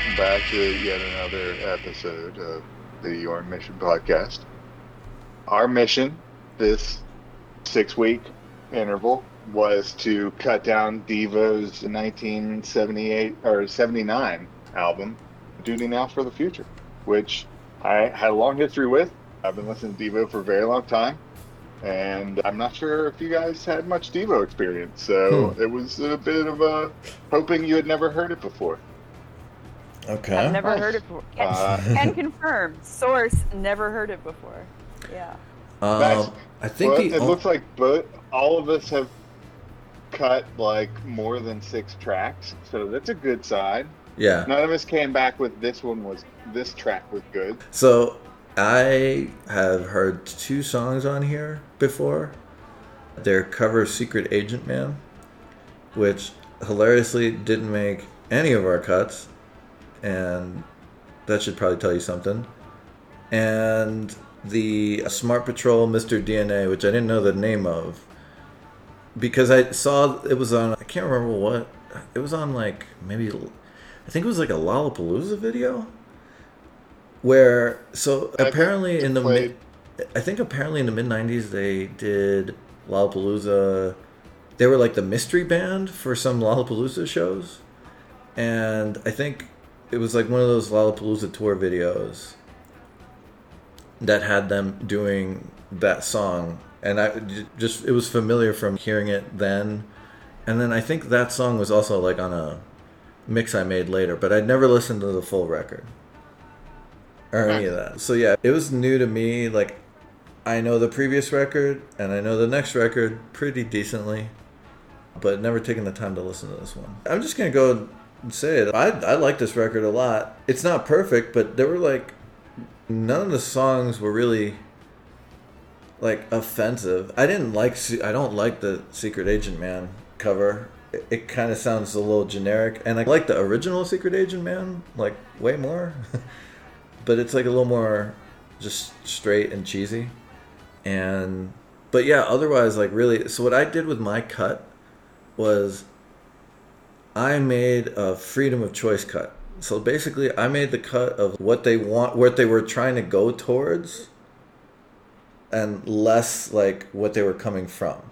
welcome back to yet another episode of the Your Mission podcast. Our mission this six week interval was to cut down Devo's 1978 or 79 album, Duty Now for the Future, which I had a long history with. I've been listening to Devo for a very long time, and I'm not sure if you guys had much Devo experience, so Hmm. it was a bit of a hoping you had never heard it before. Okay. I've never heard it before. Can, Uh, can confirm. Source, never heard it before. Yeah. Um, I think Well, the it o- looks like both all of us have cut like more than six tracks, so that's a good sign. yeah. None of us came back with this one was this track was good. So I have heard two songs on here before. Their cover of Secret Agent Man, which hilariously didn't make any of our cuts, and that should probably tell you something. And the Smart Patrol Mr. DNA, which I didn't know the name of, because I saw it was on, I can't remember what, it was on like maybe, I think it was like a Lollapalooza video where so I apparently in the played- mid, I think apparently in the mid '90s they did Lollapalooza. They were like the mystery band for some Lollapalooza shows, and I think it was like one of those Lollapalooza tour videos that had them doing that song, and I just it was familiar from hearing it then, and then I think that song was also like on a mix I made later, but I'd never listened to the full record or any of that. So yeah, it was new to me. Like, I know the previous record and I know the next record pretty decently, but never taken the time to listen to this one. I'm just gonna go say it. I I like this record a lot. It's not perfect, but there were like none of the songs were really like offensive. I didn't like. I don't like the Secret Agent Man cover. It, it kind of sounds a little generic, and I like the original Secret Agent Man like way more. but it's like a little more just straight and cheesy. And but yeah, otherwise like really. So what I did with my cut was I made a freedom of choice cut. So basically, I made the cut of what they want, what they were trying to go towards, and less like what they were coming from.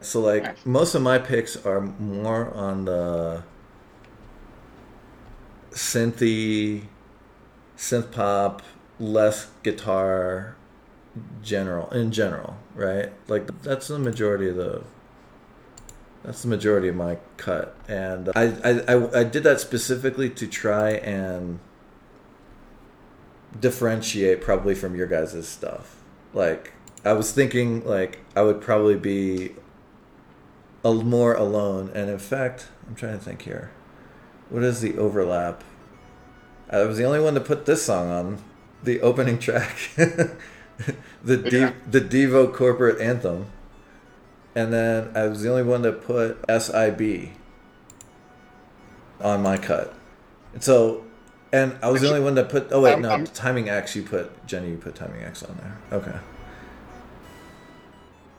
So like most of my picks are more on the synthy, synth pop, less guitar, general in general, right? Like that's the majority of the that's the majority of my cut, and I I, I, I did that specifically to try and differentiate probably from your guys' stuff. Like I was thinking like I would probably be a more alone, and in fact, I'm trying to think here. What is the overlap? I was the only one to put this song on the opening track, the Yeah. the Devo corporate anthem, and then I was the only one that put SIB on my cut. And so, and I was the only one that put. Oh wait, no, timing X. You put Jenny. You put timing X on there. Okay.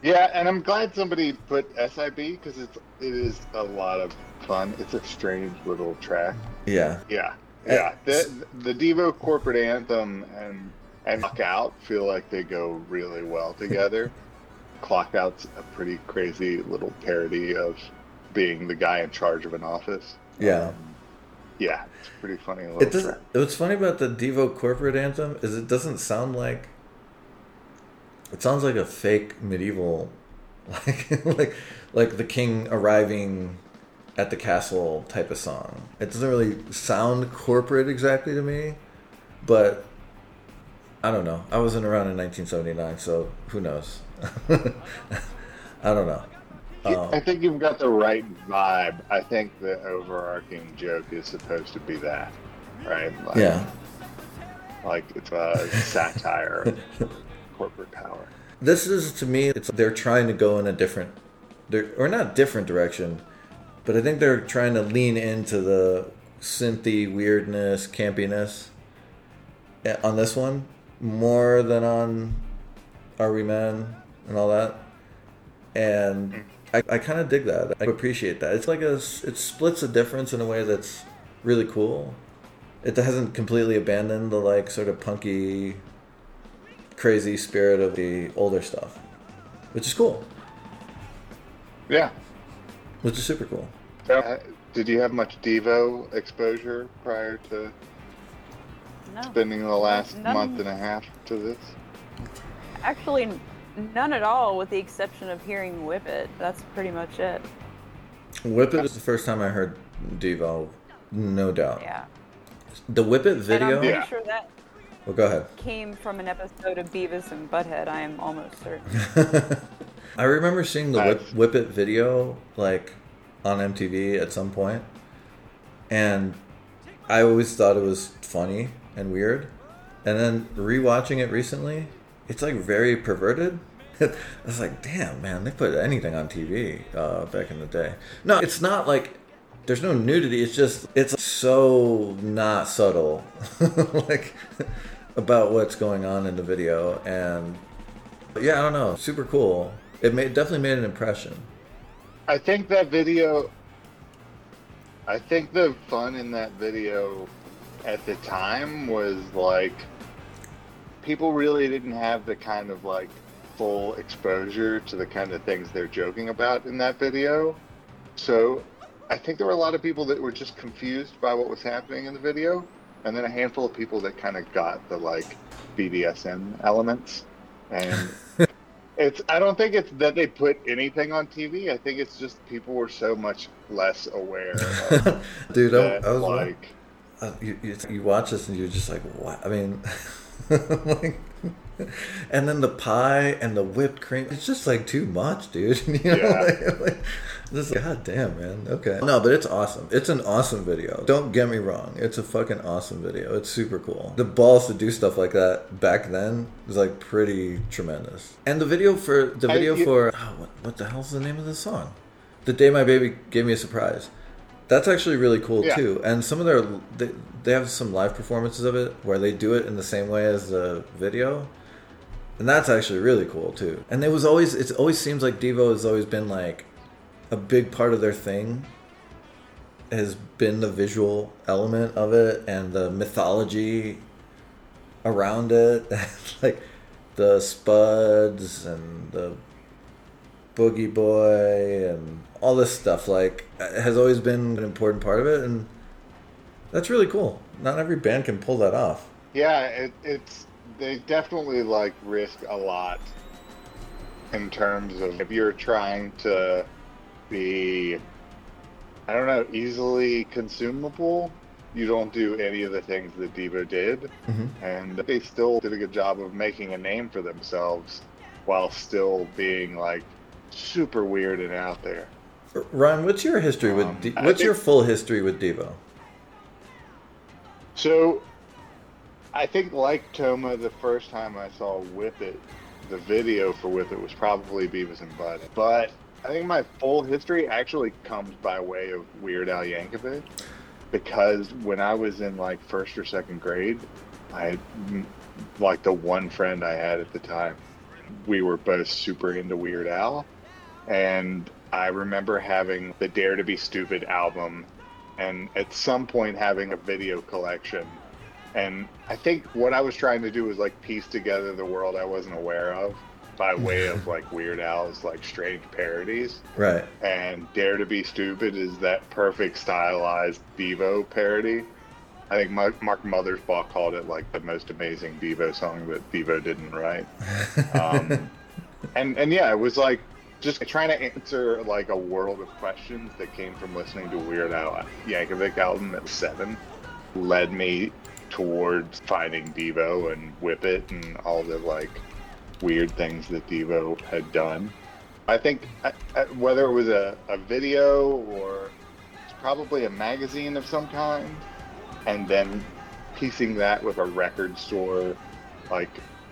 Yeah, and I'm glad somebody put SIB because it's it is a lot of fun. It's a strange little track. Yeah. Yeah, Uh, yeah. The the Devo corporate anthem and and Clock Out feel like they go really well together. Clock Out's a pretty crazy little parody of being the guy in charge of an office. Yeah. Um, yeah, it's pretty funny little It doesn't. What's funny about the Devo corporate anthem is it doesn't sound like. It sounds like a fake medieval, like like like the king arriving at the castle type of song. It doesn't really sound corporate exactly to me, but I don't know. I wasn't around in 1979, so who knows? I don't know. Um, I think you've got the right vibe. I think the overarching joke is supposed to be that, right? Like, yeah. Like it's a satire of corporate power. this is to me it's they're trying to go in a different or not different direction but i think they're trying to lean into the synthy weirdness campiness eh, on this one more than on are we men and all that and I, I kind of dig that. I appreciate that. It's like a, it splits the difference in a way that's really cool. It hasn't completely abandoned the like sort of punky, crazy spirit of the older stuff, which is cool. Yeah. Which is super cool. Uh, did you have much Devo exposure prior to No. spending the last None. month and a half to this? Actually, n- none at all, with the exception of hearing Whip It. That's pretty much it. Whip It is the first time I heard Devo, no doubt. Yeah. The Whip It And I'm video. pretty Yeah. sure that Well, go ahead. came from an episode of Beavis and Butthead. I am almost certain. I remember seeing the Whip, Nice. Whip It video like on MTV at some point, and I always thought it was funny and weird, and then rewatching it recently, it's like very perverted. I was like, damn, man, they put anything on TV uh, back in the day. No, it's not like there's no nudity. It's just it's so not subtle, like about what's going on in the video, and yeah, I don't know, super cool. It made definitely made an impression. I think that video. I think the fun in that video at the time was like people really didn't have the kind of like full exposure to the kind of things they're joking about in that video. So I think there were a lot of people that were just confused by what was happening in the video, and then a handful of people that kind of got the like BDSM elements. And it's I don't think it's that they put anything on TV. I think it's just people were so much less aware of Dude, I, that, I was like like, uh, you, you, you watch this and you're just like, what? I mean, like, and then the pie and the whipped cream. It's just like too much, dude. you know, Yeah. like, like, just god damn, man. Okay, no, but it's awesome. It's an awesome video. Don't get me wrong. It's a fucking awesome video. It's super cool. The balls to do stuff like that back then was like pretty tremendous. And the video for the video for oh, what, what the hell's the name of this song? The day my baby gave me a surprise. That's actually really cool Yeah. too. And some of their they, they have some live performances of it where they do it in the same way as the video. And that's actually really cool too. And it was always it always seems like Devo has always been like a big part of their thing has been the visual element of it and the mythology around it. like the Spuds and the Boogie Boy and all this stuff like has always been an important part of it and that's really cool. Not every band can pull that off. yeah, it, it's they definitely like risk a lot in terms of if you're trying to be I don't know, easily consumable, you don't do any of the things that Devo did. Mhm. And they still did a good job of making a name for themselves while still being like super weird and out there. Ryan, what's your history with Um, De- what's think- your full history with Devo? So, I think like Toma, the first time I saw Whip It, the video for Whip It was probably Beavis and Bud. But I think my full history actually comes by way of Weird Al Yankovic, because when I was in like first or second grade, I like the one friend I had at the time. We were both super into Weird Al, and I remember having the Dare to Be Stupid album and at some point having a video collection. And I think what I was trying to do was like piece together the world I wasn't aware of by way of like Weird Al's like strange parodies. Right. And Dare to Be Stupid is that perfect stylized Devo parody. I think Mark Mark Mothersbaugh called it like the most amazing Devo song that Devo didn't write. Um, and and yeah, it was like just trying to answer like a world of questions that came from listening to Weird Al Yankovic album at seven, led me towards finding Devo and Whip It and all the like weird things that Devo had done. I think uh, uh, whether it was a, a video or probably a magazine of some kind, and then piecing that with a record store, like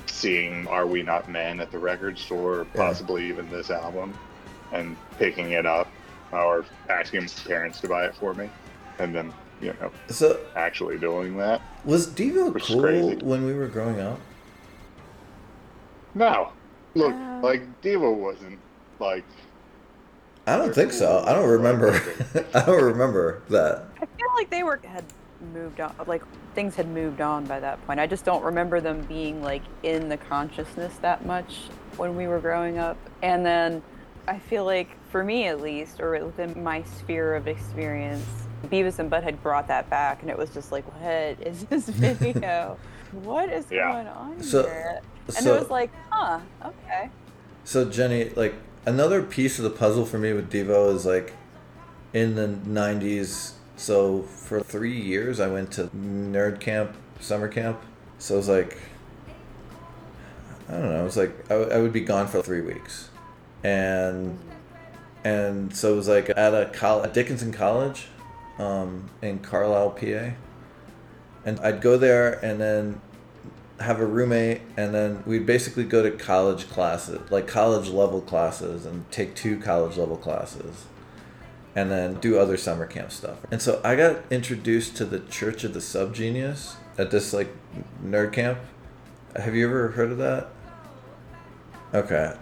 seeing Are We Not Men at the record store, possibly even this album, and picking it up or asking parents to buy it for me, and then, you know, So actually doing that. was Devo Which cool crazy. when we were growing up? No. Look, Uh. like, Devo wasn't, like, I don't think so. I don't remember. I don't remember that. I feel like they were had moved on, like things had moved on by that point. I just don't remember them being like in the consciousness that much when we were growing up. And then I feel like for me at least, or within my sphere of experience, Beavis and Butthead brought that back, and it was just like, what is this video? what is Yeah. going on So- here? And so- it was like, huh, okay. So Jenny, like another piece of the puzzle for me with Devo is like in the '90s. So for three years, I went to nerd camp, summer camp. So it was like, I don't know. It was like I, w- I would be gone for three weeks, and and so it was like at a college, at Dickinson College, um, in Carlisle, PA, and I'd go there and then have a roommate and then we'd basically go to college classes like college level classes and take two college level classes and then do other summer camp stuff. And so i got introduced to the church of the subgenius at this like nerd camp. Have you ever heard of that? Okay.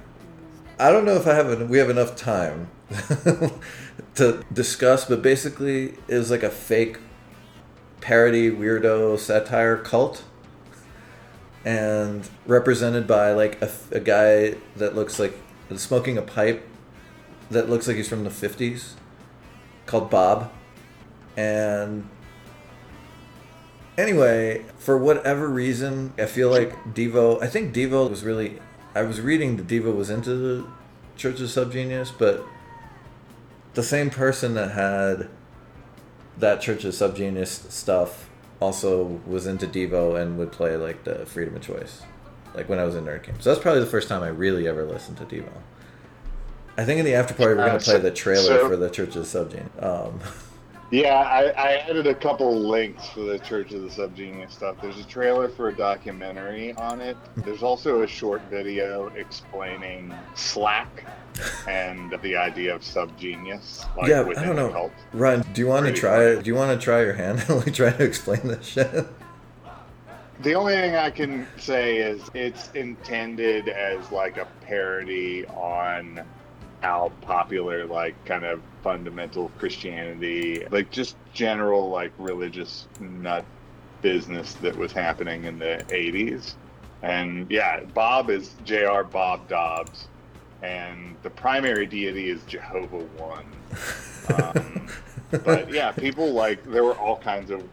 I don't know if i have we have enough time to discuss but basically it was like a fake parody weirdo satire cult and represented by like a, a guy that looks like smoking a pipe that looks like he's from the 50s called Bob. And anyway, for whatever reason, I feel like Devo, I think Devo was really, I was reading that Devo was into the Church of Subgenius, but the same person that had that Church of Subgenius stuff also was into Devo and would play like the Freedom of Choice, like when I was in Nerd Camp. So that's probably the first time I really ever listened to Devo. I think in the after party we're Uh, gonna play so- the trailer so- for the Church of Subgenius. Um, Yeah, I, I added a couple links for the Church of the Subgenius stuff. There's a trailer for a documentary on it. There's also a short video explaining Slack and the idea of subgenius. Like yeah, I don't know. cult. Ryan, do you want to try it? Do you want to try your hand and try to explain this shit? The only thing I can say is it's intended as like a parody on how popular like kind of fundamental Christianity, like just general like religious nut business that was happening in the 80s. And yeah, Bob is J.R. Bob Dobbs, and the primary deity is Jehovah One. Um, but yeah, people like there were all kinds of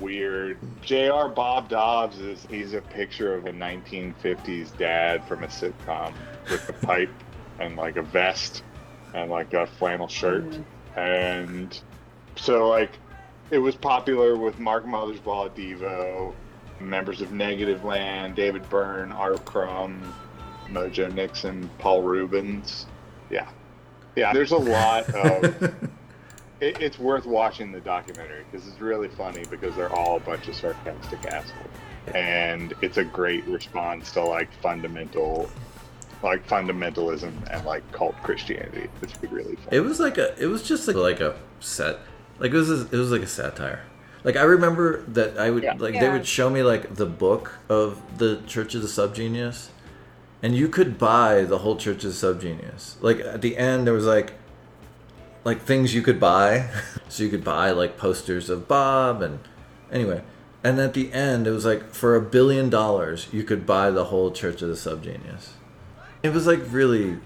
weird. J.R. Bob Dobbs is he's a picture of a 1950s dad from a sitcom with a pipe and like a vest and like a flannel shirt, mm-hmm. and so like it was popular with Mark Mothersbaugh, Devo, members of Negativland, David Byrne, R. Crumb, Mojo Nixon, Paul Reubens. Yeah, yeah. There's a lot of it, it's worth watching the documentary because it's really funny because they're all a bunch of sarcastic assholes, and it's a great response to like fundamental, like fundamentalism and like cult Christianity. It's really fun. It was like a. It was just like, like a set. Like it was. A, it was like a satire. Like I remember that I would Yeah. like they would show me like the book of the Church of the Subgenius, and you could buy the whole Church of the Subgenius. Like at the end, there was like like things you could buy. so you could buy like posters of Bob and anyway. And at the end, it was like for a billion dollars, you could buy the whole Church of the Subgenius. It was like really,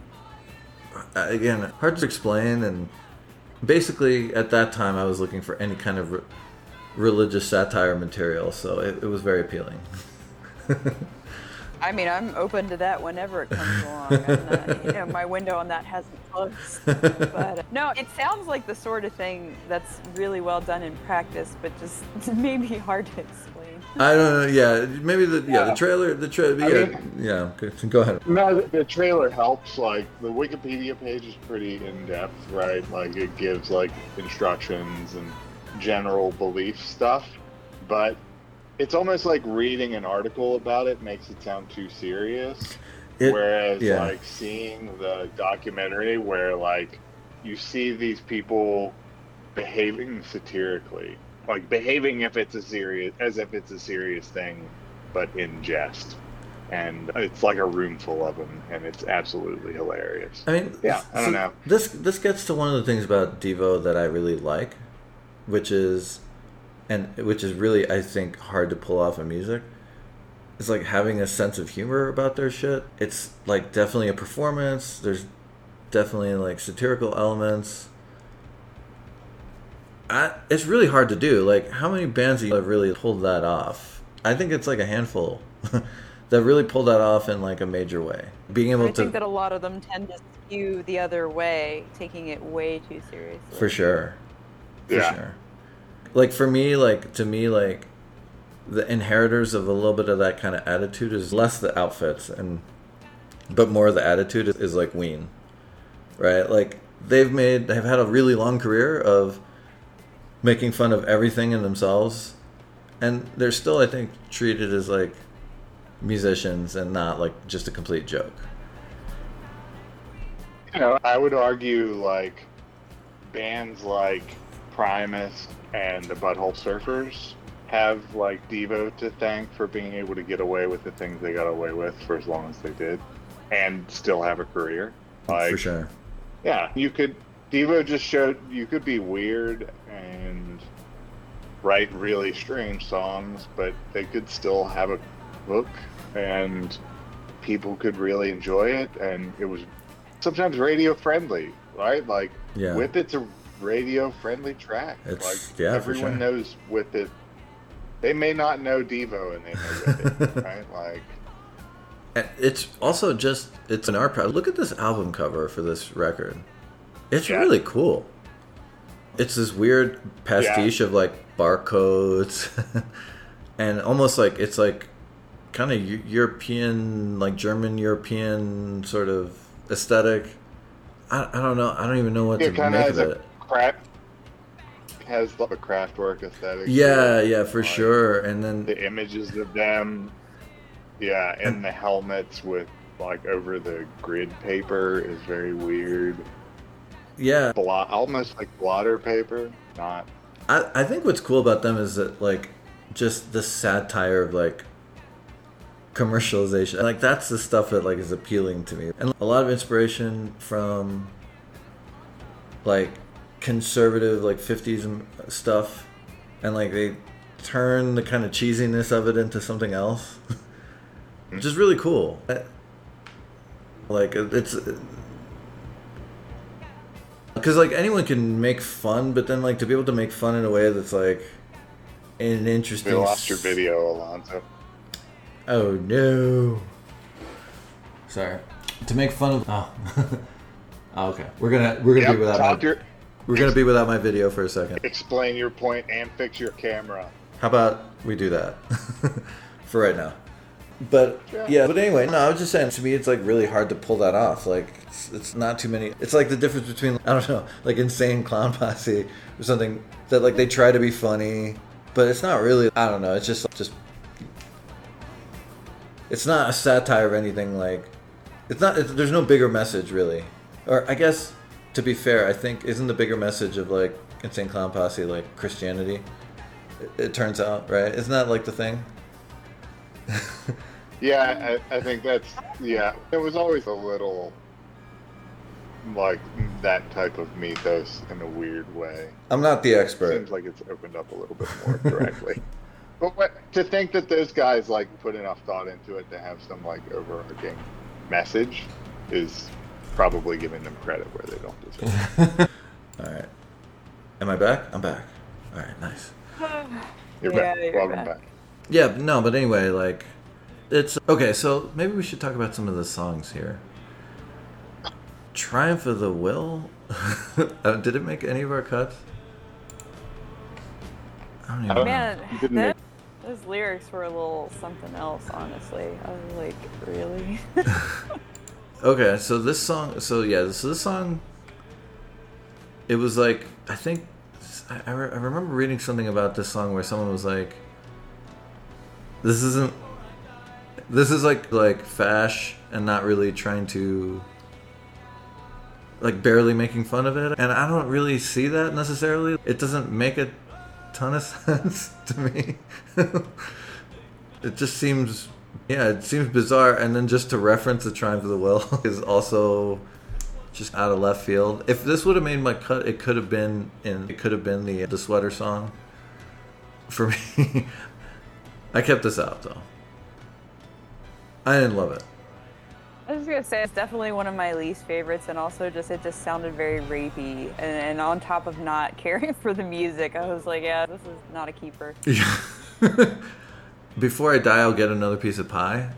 uh, again, hard to explain. And basically, at that time, I was looking for any kind of re- religious satire material, so it, it was very appealing. I mean, I'm open to that whenever it comes along. Not, you know, my window on that hasn't closed. But no, it sounds like the sort of thing that's really well done in practice, but just maybe hard to explain. I don't know. Yeah, maybe the yeah, the trailer the trailer. Yeah, mean- yeah. Go, go ahead. No, the, the trailer helps. Like the Wikipedia page is pretty in depth, right? Like it gives like instructions and general belief stuff, but it's almost like reading an article about it makes it sound too serious. It- Whereas yeah. like seeing the documentary where like you see these people behaving satirically, like behaving if it's a serious as if it's a serious thing, but in jest. and it's like a room full of them, and it's absolutely hilarious. I mean, Yeah, I don't so know. This this gets to one of the things about Devo that I really like, which is, and which is really I think hard to pull off in music. It's like having a sense of humor about their shit. It's like definitely a performance. There's definitely like satirical elements. I, it's really hard to do. Like, how many bands have really pulled that off? I think it's like a handful that really pulled that off in like a major way. Being able I to think that a lot of them tend to skew the other way, taking it way too seriously. For sure. For Yeah. sure. Like for me, like to me, like the inheritors of a little bit of that kind of attitude is less the outfits and but more the attitude is, is like Ween. Right? Like they've made they've had a really long career of making fun of everything in themselves and they're still I think treated as like musicians and not like just a complete joke. You know, I would argue like bands like Primus and the Butthole Surfers have like Devo to thank for being able to get away with the things they got away with for as long as they did, and still have a career. Like, for sure. yeah, you could. Devo just showed you could be weird and write really strange songs, but they could still have a book and people could really enjoy it. And it was sometimes radio friendly, right? Like, Yeah. Whip It's a radio friendly track. It's- like, yeah, everyone sure. knows Whip It. They may not know Devo and they know It, right? Like, It's also just it's an art project. Look at this album cover for this record. It's Yeah. really cool. It's this weird pastiche of like barcodes, and almost like it's like kind of European, like German European sort of aesthetic. I, I don't know. I don't even know what it to make of it. craft. Has like a Kraftwerk aesthetic. Yeah, yeah, for Like, sure. And then the images of them yeah and the helmets with like over the grid paper is very weird yeah, Blot, almost like blotter paper not I, I think what's cool about them is that like just the satire of like commercialization like that's the stuff that like is appealing to me. And a lot of inspiration from like conservative like 50s stuff. And like they turn the kind of cheesiness of it into something else which is really cool. Like it's because like anyone can make fun, but then like to be able to make fun in a way that's like an interesting. we lost your video Alonso Oh no! Sorry. To make fun of. Oh. oh okay. We're gonna we're gonna Yep, be without my, your, we're gonna be without my video for a second. explain your point and fix your camera How about we do that for right now? But Yeah. but anyway, no, I was just saying. To me, it's like really hard to pull that off. Like, it's, it's not too many. It's like the difference between I don't know, like insane clown posse or something that like they try to be funny, but it's not really. I don't know. It's just just. It's not a satire of anything. Like, it's not. It's, there's no bigger message really, or I guess to be fair, I think isn't the bigger message of like insane clown posse like Christianity. It, it turns out, right? Isn't that like the thing? Yeah I, I think that's yeah it was always a little like that type of mythos in a weird way I'm not the expert. Seems like it's opened up a little bit more directly. but what, to think that those guys like put enough thought into it to have some like overarching message is probably giving them credit where they don't deserve. All right. Am I back? I'm back. All right, nice. You're Yeah, back. you're Welcome back. back. Yeah, no, but anyway, like, it's okay. So maybe we should talk about some of the songs here. Triumph of the Will. uh, did it make any of our cuts? I don't even I know. Man, that, those lyrics were a little something else, honestly. I was like, really? Okay, so this song, so yeah, so this song, it was like I think I, I re- I remember reading something about this song where someone was like, "This isn't, this is like like fash and not really trying to." Like barely making fun of it, and I don't really see that necessarily. It doesn't make a ton of sense to me. it just seems Yeah, it seems bizarre, and then just to reference the Triumph of the Will is also just out of left field. If this would have made my cut, it could have been in. It could have been the the sweater song. For me, I kept this out though. I didn't love it. I was just gonna say it's definitely one of my least favorites, and also just it just sounded very rapey. And, and on top of not caring for the music, I was like, yeah, this is not a keeper. Before I die, I'll get another piece of pie.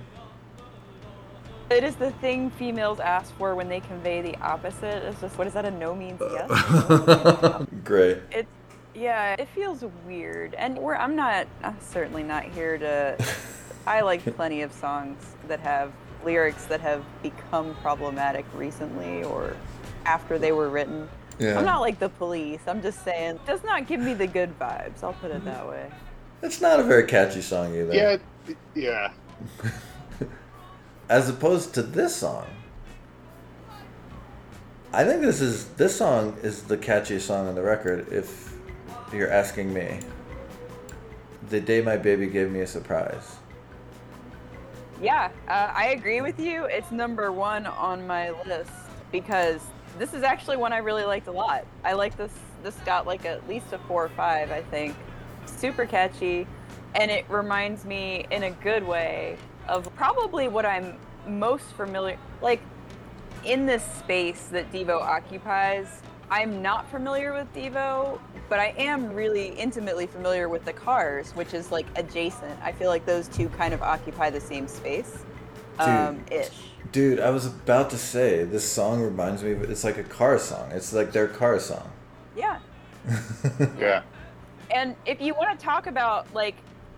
It is the thing females ask for when they convey the opposite. It's just what is that a no means uh, yes? Great. It's yeah, it feels weird, and we're I'm not I'm certainly not here to. I like plenty of songs that have lyrics that have become problematic recently or after they were written. Yeah. I'm not like the police. I'm just saying, does not give me the good vibes. I'll put it that mm-hmm. way. It's not a very catchy song either. Yeah, yeah. As opposed to this song. I think this is this song is the catchiest song on the record if you're asking me. The day my baby gave me a surprise. Yeah, uh, I agree with you. It's number one on my list because this is actually one I really liked a lot. I like this. This got like at least a four or five, I think. Super catchy, and it reminds me in a good way of probably what I'm most familiar. Like in this space that Devo occupies, I'm not familiar with Devo, but I am really intimately familiar with the Cars, which is like adjacent. I feel like those two kind of occupy the same space, um, ish. Dude, I was about to say this song reminds me of it's like a car song. It's like their car song. Yeah. Yeah. And if you want to talk about like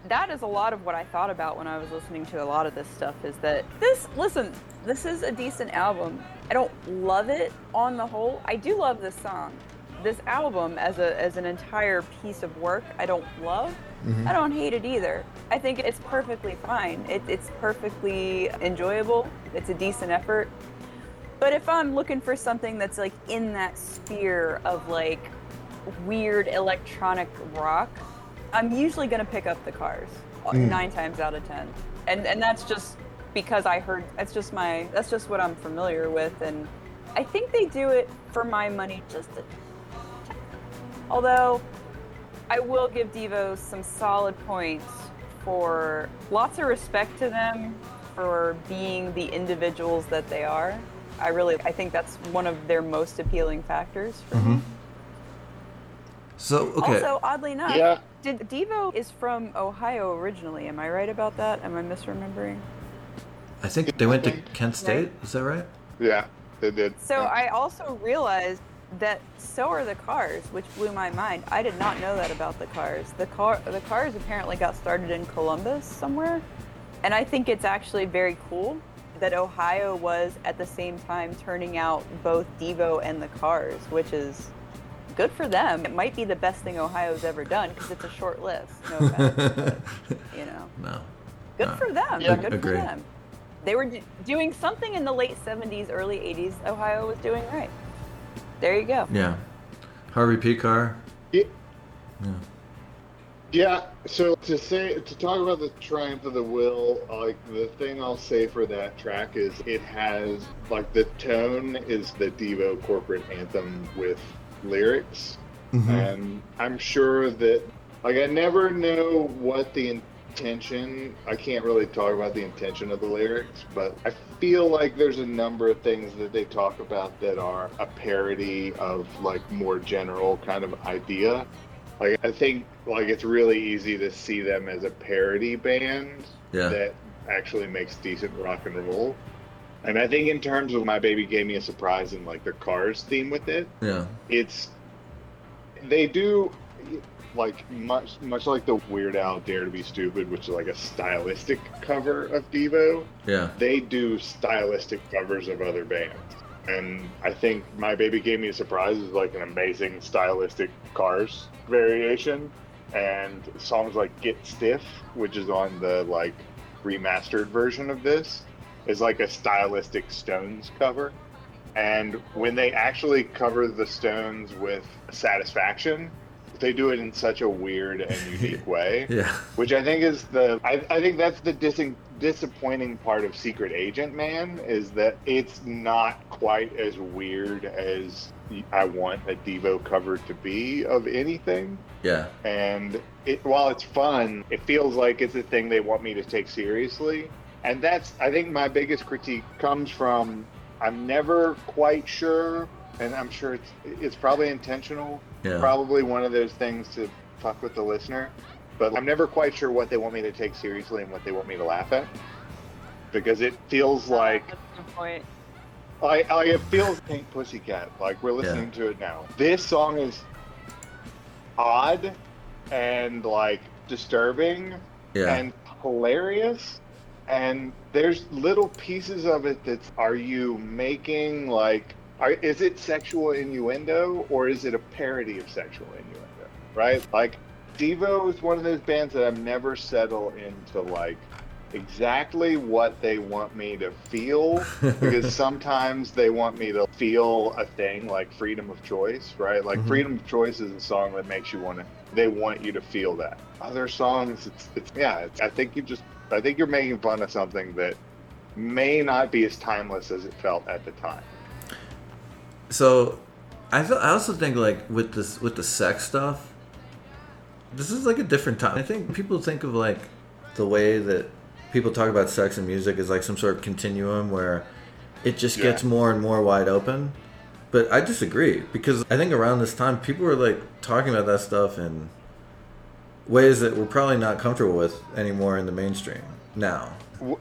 that is a lot of what I thought about when I was listening to a lot of this stuff is that this listen, this is a decent album. I don't love it on the whole. I do love this song. This album as a as an entire piece of work, I don't love. Mm-hmm. I don't hate it either. I think it's perfectly fine. It, it's perfectly enjoyable. It's a decent effort. But if I'm looking for something that's like in that sphere of like weird electronic rock, I'm usually gonna pick up the Cars uh, nine times out of ten, and and that's just because I heard. That's just my. That's just what I'm familiar with, and I think they do it for my money just a. Although, I will give Devo some solid points for lots of respect to them for being the individuals that they are. I really, I think that's one of their most appealing factors for me. So okay. Also, oddly enough, Yeah. Did Devo is from Ohio originally? Am I right about that? Am I misremembering? I think they went to Kent State. Is that right? Yeah, they did. So I also realized that so are the Cars, which blew my mind. I did not know that about the Cars. The car, the Cars apparently got started in Columbus somewhere, and I think it's actually very cool that Ohio was at the same time turning out both Devo and the Cars, which is good for them. It might be the best thing Ohio's ever done because it's a short list. No offense, but, you know. No. Good No. for them. Yeah. Good Agree. for them. They were d- doing something in the late 70s, early 80s. Ohio was doing right. There you go. Yeah. Harvey Pekar. Yeah. Yeah. Yeah, so to say to talk about the triumph of the will, like the thing I'll say for that track is it has like the tone is the Devo corporate anthem with lyrics, mm-hmm. and I'm sure that like I never know what the intention. I can't really talk about the intention of the lyrics, but I feel like there's a number of things that they talk about that are a parody of like more general kind of idea. Like I think like it's really easy to see them as a parody band Yeah. that actually makes decent rock and roll. And I think in terms of my baby gave me a surprise in like the Cars theme with it, Yeah. it's they do like much much like the Weird Al Dare to Be Stupid, which is like a stylistic cover of Devo. Yeah. They do stylistic covers of other bands. And I think My Baby Gave Me a Surprise is like an amazing stylistic Cars variation. And songs like Get Stiff, which is on the like remastered version of this, is like a stylistic Stones cover. And when they actually cover the Stones with Satisfaction, they do it in such a weird and unique way. Yeah. Which I think is the I, I think that's the dis- disappointing part of Secret Agent Man is that it's not quite as weird as I want a Devo cover to be of anything. Yeah. And it while it's fun, it feels like it's a thing they want me to take seriously. And that's I think my biggest critique comes from I'm never quite sure and I'm sure it's it's probably intentional. Yeah. Probably one of those things to fuck with the listener. But I'm never quite sure what they want me to take seriously and what they want me to laugh at. Because it feels ah, like That's a good point. I, I it feels Pink Pussycat. Like we're listening to it now. This song is odd and like disturbing Yeah. and hilarious. And there's little pieces of it that's are you making like are, is it sexual innuendo or is it a parody of sexual innuendo? Right? Like Devo is one of those bands that I've never settled into like exactly what they want me to feel because sometimes they want me to feel a thing like freedom of choice, right? Like Mhm. freedom of choice is a song that makes you want to. They want you to feel that. Other songs, it's, it's yeah. It's, I think you just. I think you're making fun of something that may not be as timeless as it felt at the time. So, I feel, I also think like with this with the sex stuff, this is like a different time. I think people think of like the way that people talk about sex and music is like some sort of continuum where it just Yeah. gets more and more wide open. But I disagree because I think around this time people were like talking about that stuff in ways that we're probably not comfortable with anymore in the mainstream now.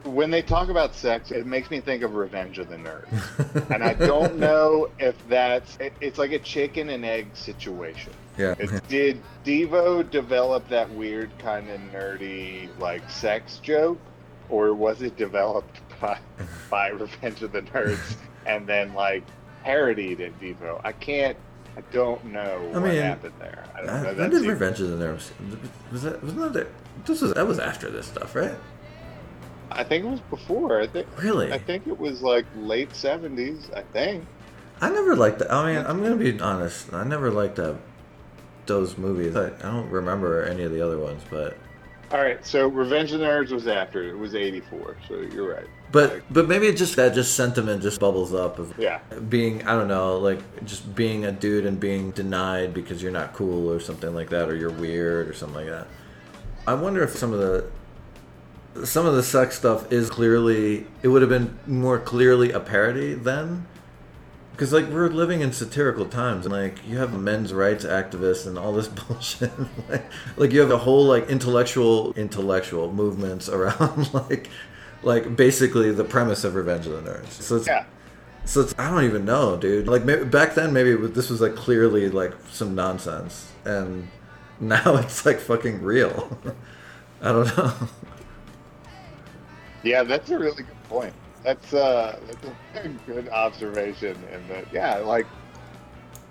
When they talk about sex, it makes me think of Revenge of the Nerds, and I don't know if that's. It, it's like a chicken and egg situation. Yeah. Did Devo develop that weird kind of nerdy like sex joke, or was it developed by by Revenge of the Nerds and then like parodied at Devo? I can't. I don't know I what mean, happened there. I don't Uh, know. when That did Revenge of the Nerds? Was that wasn't that this was that was after this stuff, right? I think it was before. I think. Really? I think it was like late seventies. I think. I never liked that. I mean, I'm gonna be honest. I never liked that those movies. I, I don't remember any of the other ones, but All right, so Revenge of the Nerds was after. It was '84, so you're right. But but maybe it just that just sentiment just bubbles up of Yeah, being I don't know like just being a dude and being denied because you're not cool or something like that or you're weird or something like that. I wonder if some of the some of the sex stuff is clearly it would have been more clearly a parody then? Because like we're living in satirical times and like you have men's rights activists and all this bullshit. Like, like you have a whole like intellectual intellectual movements around like like basically the premise of revenge of the nerds so it's yeah. so it's, I don't even know, dude. Like maybe, back then, maybe was- this was like clearly like some nonsense, and now it's like fucking real. I don't know. Yeah, that's a really good point. That's uh, that's a good observation. And that, yeah, like,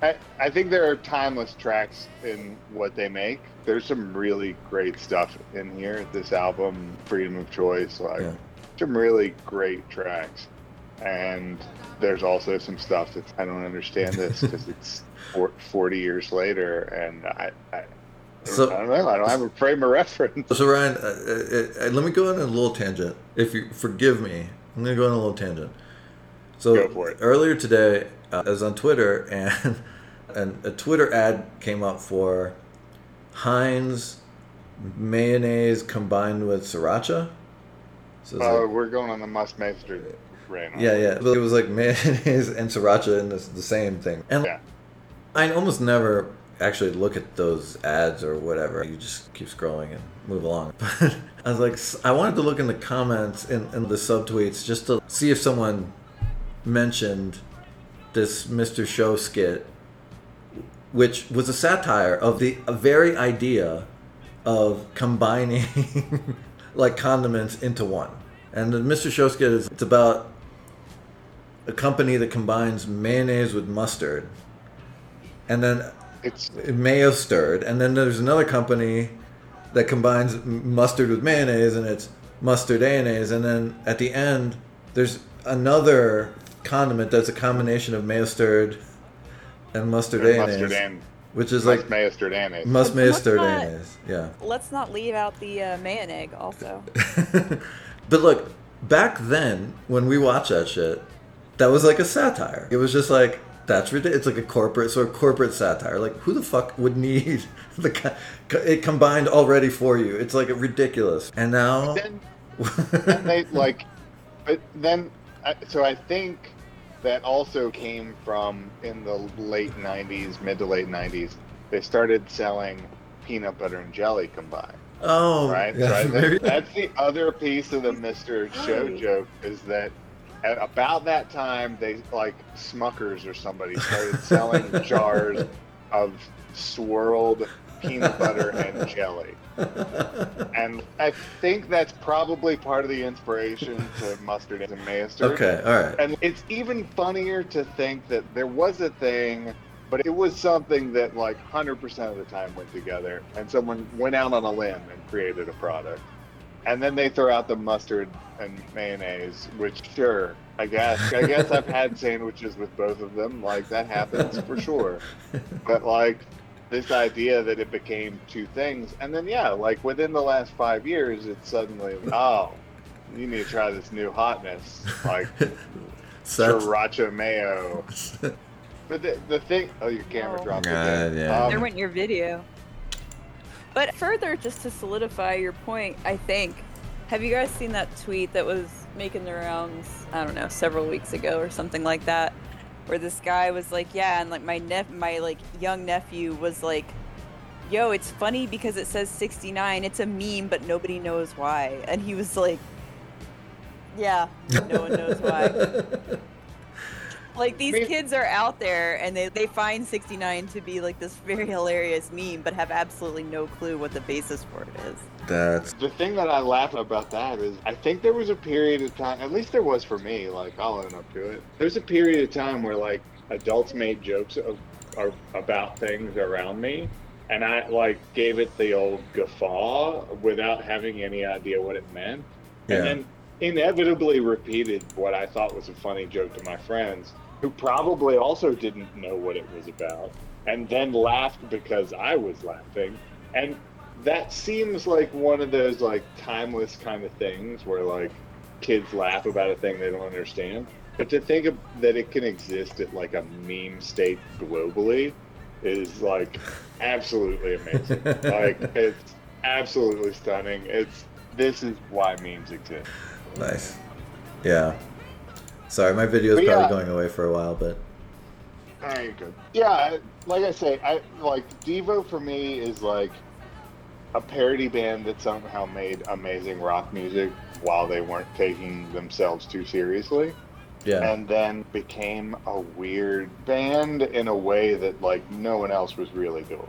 I I think there are timeless tracks in what they make. There's some really great stuff in here. This album, Freedom of Choice, like Yeah. Some really great tracks. And there's also some stuff that I don't understand this because it's 40 years later, and I. I So- I don't know. I don't have a frame of reference. So Ryan, uh, uh, uh, let me go on a little tangent. If you forgive me, I'm gonna go on a little tangent. So Go for it. earlier today, uh, I was on Twitter, and and a Twitter ad came up for Heinz mayonnaise combined with sriracha. So Uh, like- we're going on the Must Master rant. Yeah, yeah. But it was like mayonnaise and sriracha and the, the same thing. And Yeah. I almost never actually look at those ads or whatever. You just keep scrolling and move along. But I was like, I wanted to look in the comments and in, the subtweets just to see if someone mentioned this Mr. Show skit, which was a satire of the very idea of combining like condiments into one. And the Mr. Show is it's about a company that combines mayonnaise with mustard, and then It's mayo stirred, and then there's another company that combines mustard with mayonnaise, and it's mustard mayonnaise, and then at the end there's another condiment that's a combination of mayo stirred and mustard and mayonnaise. mustard and which is like Maestro Mus Let's Maester Danes. Yeah. Let's not leave out the uh, mayonnaise also. but look, back then when we watched that shit, that was like a satire. It was just like that's ridiculous. It's like a corporate sort of corporate satire. Like who the fuck would need the co- co- it combined already for you? It's like ridiculous. And now, Then, then they like, but then so I think that also came from in the late '90s, mid to late '90s. They started selling peanut butter and jelly combined. oh, right? yeah, so I think that's the other piece of the Mr. Show joke is that at about that time, they like Smuckers or somebody started selling jars of swirled peanut butter and jelly. And I think that's probably part of the inspiration to Mustard and Maester. okay, all right. And it's even funnier to think that there was a thing, but it was something that like 100% of the time went together, and someone went out on a limb and created a product. And then they throw out the mustard and mayonnaise, which sure, I guess. I guess I've had sandwiches with both of them. Like that happens for sure. But like this idea that it became two things, and then yeah, like within the last five years, it's suddenly oh, you need to try this new hotness, like So sriracha mayo. But the, the thing, oh, your camera Oh. dropped God, again. yeah. Um, there went your video. But further, just to solidify your point, I think, have you guys seen that tweet that was making the rounds? I don't know, several weeks ago or something like that, where this guy was like, "Yeah," and like my nep- my like young nephew was like, "Yo, it's funny because it says 69. It's a meme, but nobody knows why." And he was like, "Yeah, no one knows why." Like these kids are out there and they, they find 69 to be like this very hilarious meme, but have absolutely no clue what the basis for it is. That's The thing that I laugh about that is I think there was a period of time, at least there was for me, like I'll own up to it. There's a period of time where like adults made jokes of, of, about things around me, and I like gave it the old guffaw without having any idea what it meant, Yeah. and then inevitably repeated what I thought was a funny joke to my friends, who probably also didn't know what it was about, and then laughed because I was laughing, and that seems like one of those like timeless kind of things where like kids laugh about a thing they don't understand. But to think of, that it can exist at like a meme state globally is like absolutely amazing. like it's absolutely stunning. It's this is why memes exist. nice. Yeah. Sorry, my video is But probably yeah. going away for a while, but Very good. Yeah, like I say, I like Devo for me is like a parody band that somehow made amazing rock music while they weren't taking themselves too seriously. yeah. and then became a weird band in a way that like no one else was really doing.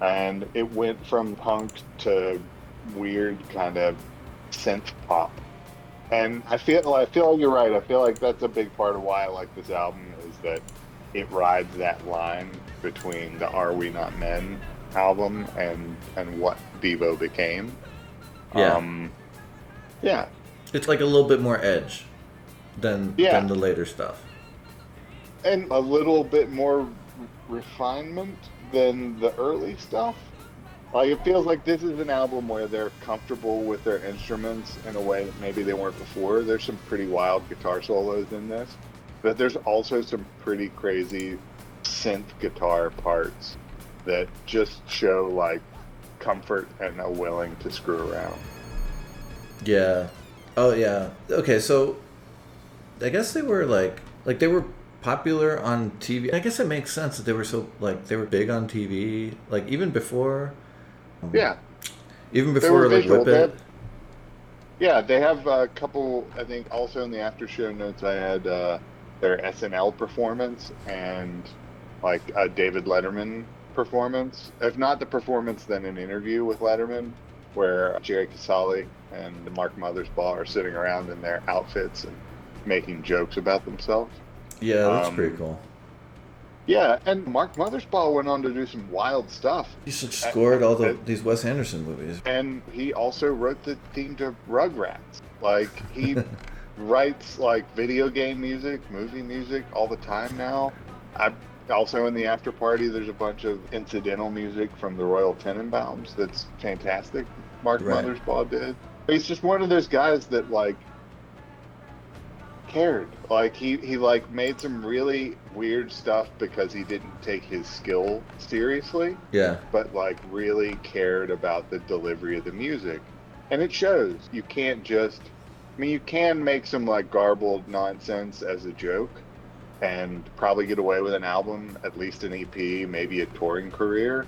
And it went from punk to weird kind of synth pop. And I feel I feel like you're right. I feel like that's a big part of why I like this album is that it rides that line between the Are We Not Men album and and what Devo became. Yeah. Um, yeah. it's like a little bit more edge than Yeah. than the later stuff. and a little bit more refinement than the early stuff. Like it feels like this is an album where they're comfortable with their instruments in a way that maybe they weren't before. There's some pretty wild guitar solos in this, but there's also some pretty crazy synth guitar parts that just show like comfort and a willing to screw around. Yeah. Oh yeah. Okay, so I guess they were like like they were popular on TV. I guess it makes sense that they were so like they were big on TV. Like even before. Yeah, Even They before were like visual. Whip It. yeah, they have a couple. I think also in the after show notes, I had uh, their SNL performance and like a David Letterman performance. If not the performance, then an interview with Letterman, where Jerry Casale and Mark Mothersbaugh are sitting around in their outfits and making jokes about themselves. Yeah, that's Um, pretty cool. Yeah, and Mark Mothersbaugh went on to do some wild stuff. He scored all the uh, these Wes Anderson movies. and he also wrote the theme to Rugrats. Like he writes like video game music, movie music all the time now. I Also in the after party, there's a bunch of incidental music from the Royal Tenenbaums that's fantastic. Mark Right. Mothersbaugh did. He's just one of those guys that like cared. Like he he like made some really weird stuff because he didn't take his skill seriously, Yeah. but like really cared about the delivery of the music. And it shows. You can't just I mean you can make some like garbled nonsense as a joke and probably get away with an album, at least an EP, maybe a touring career.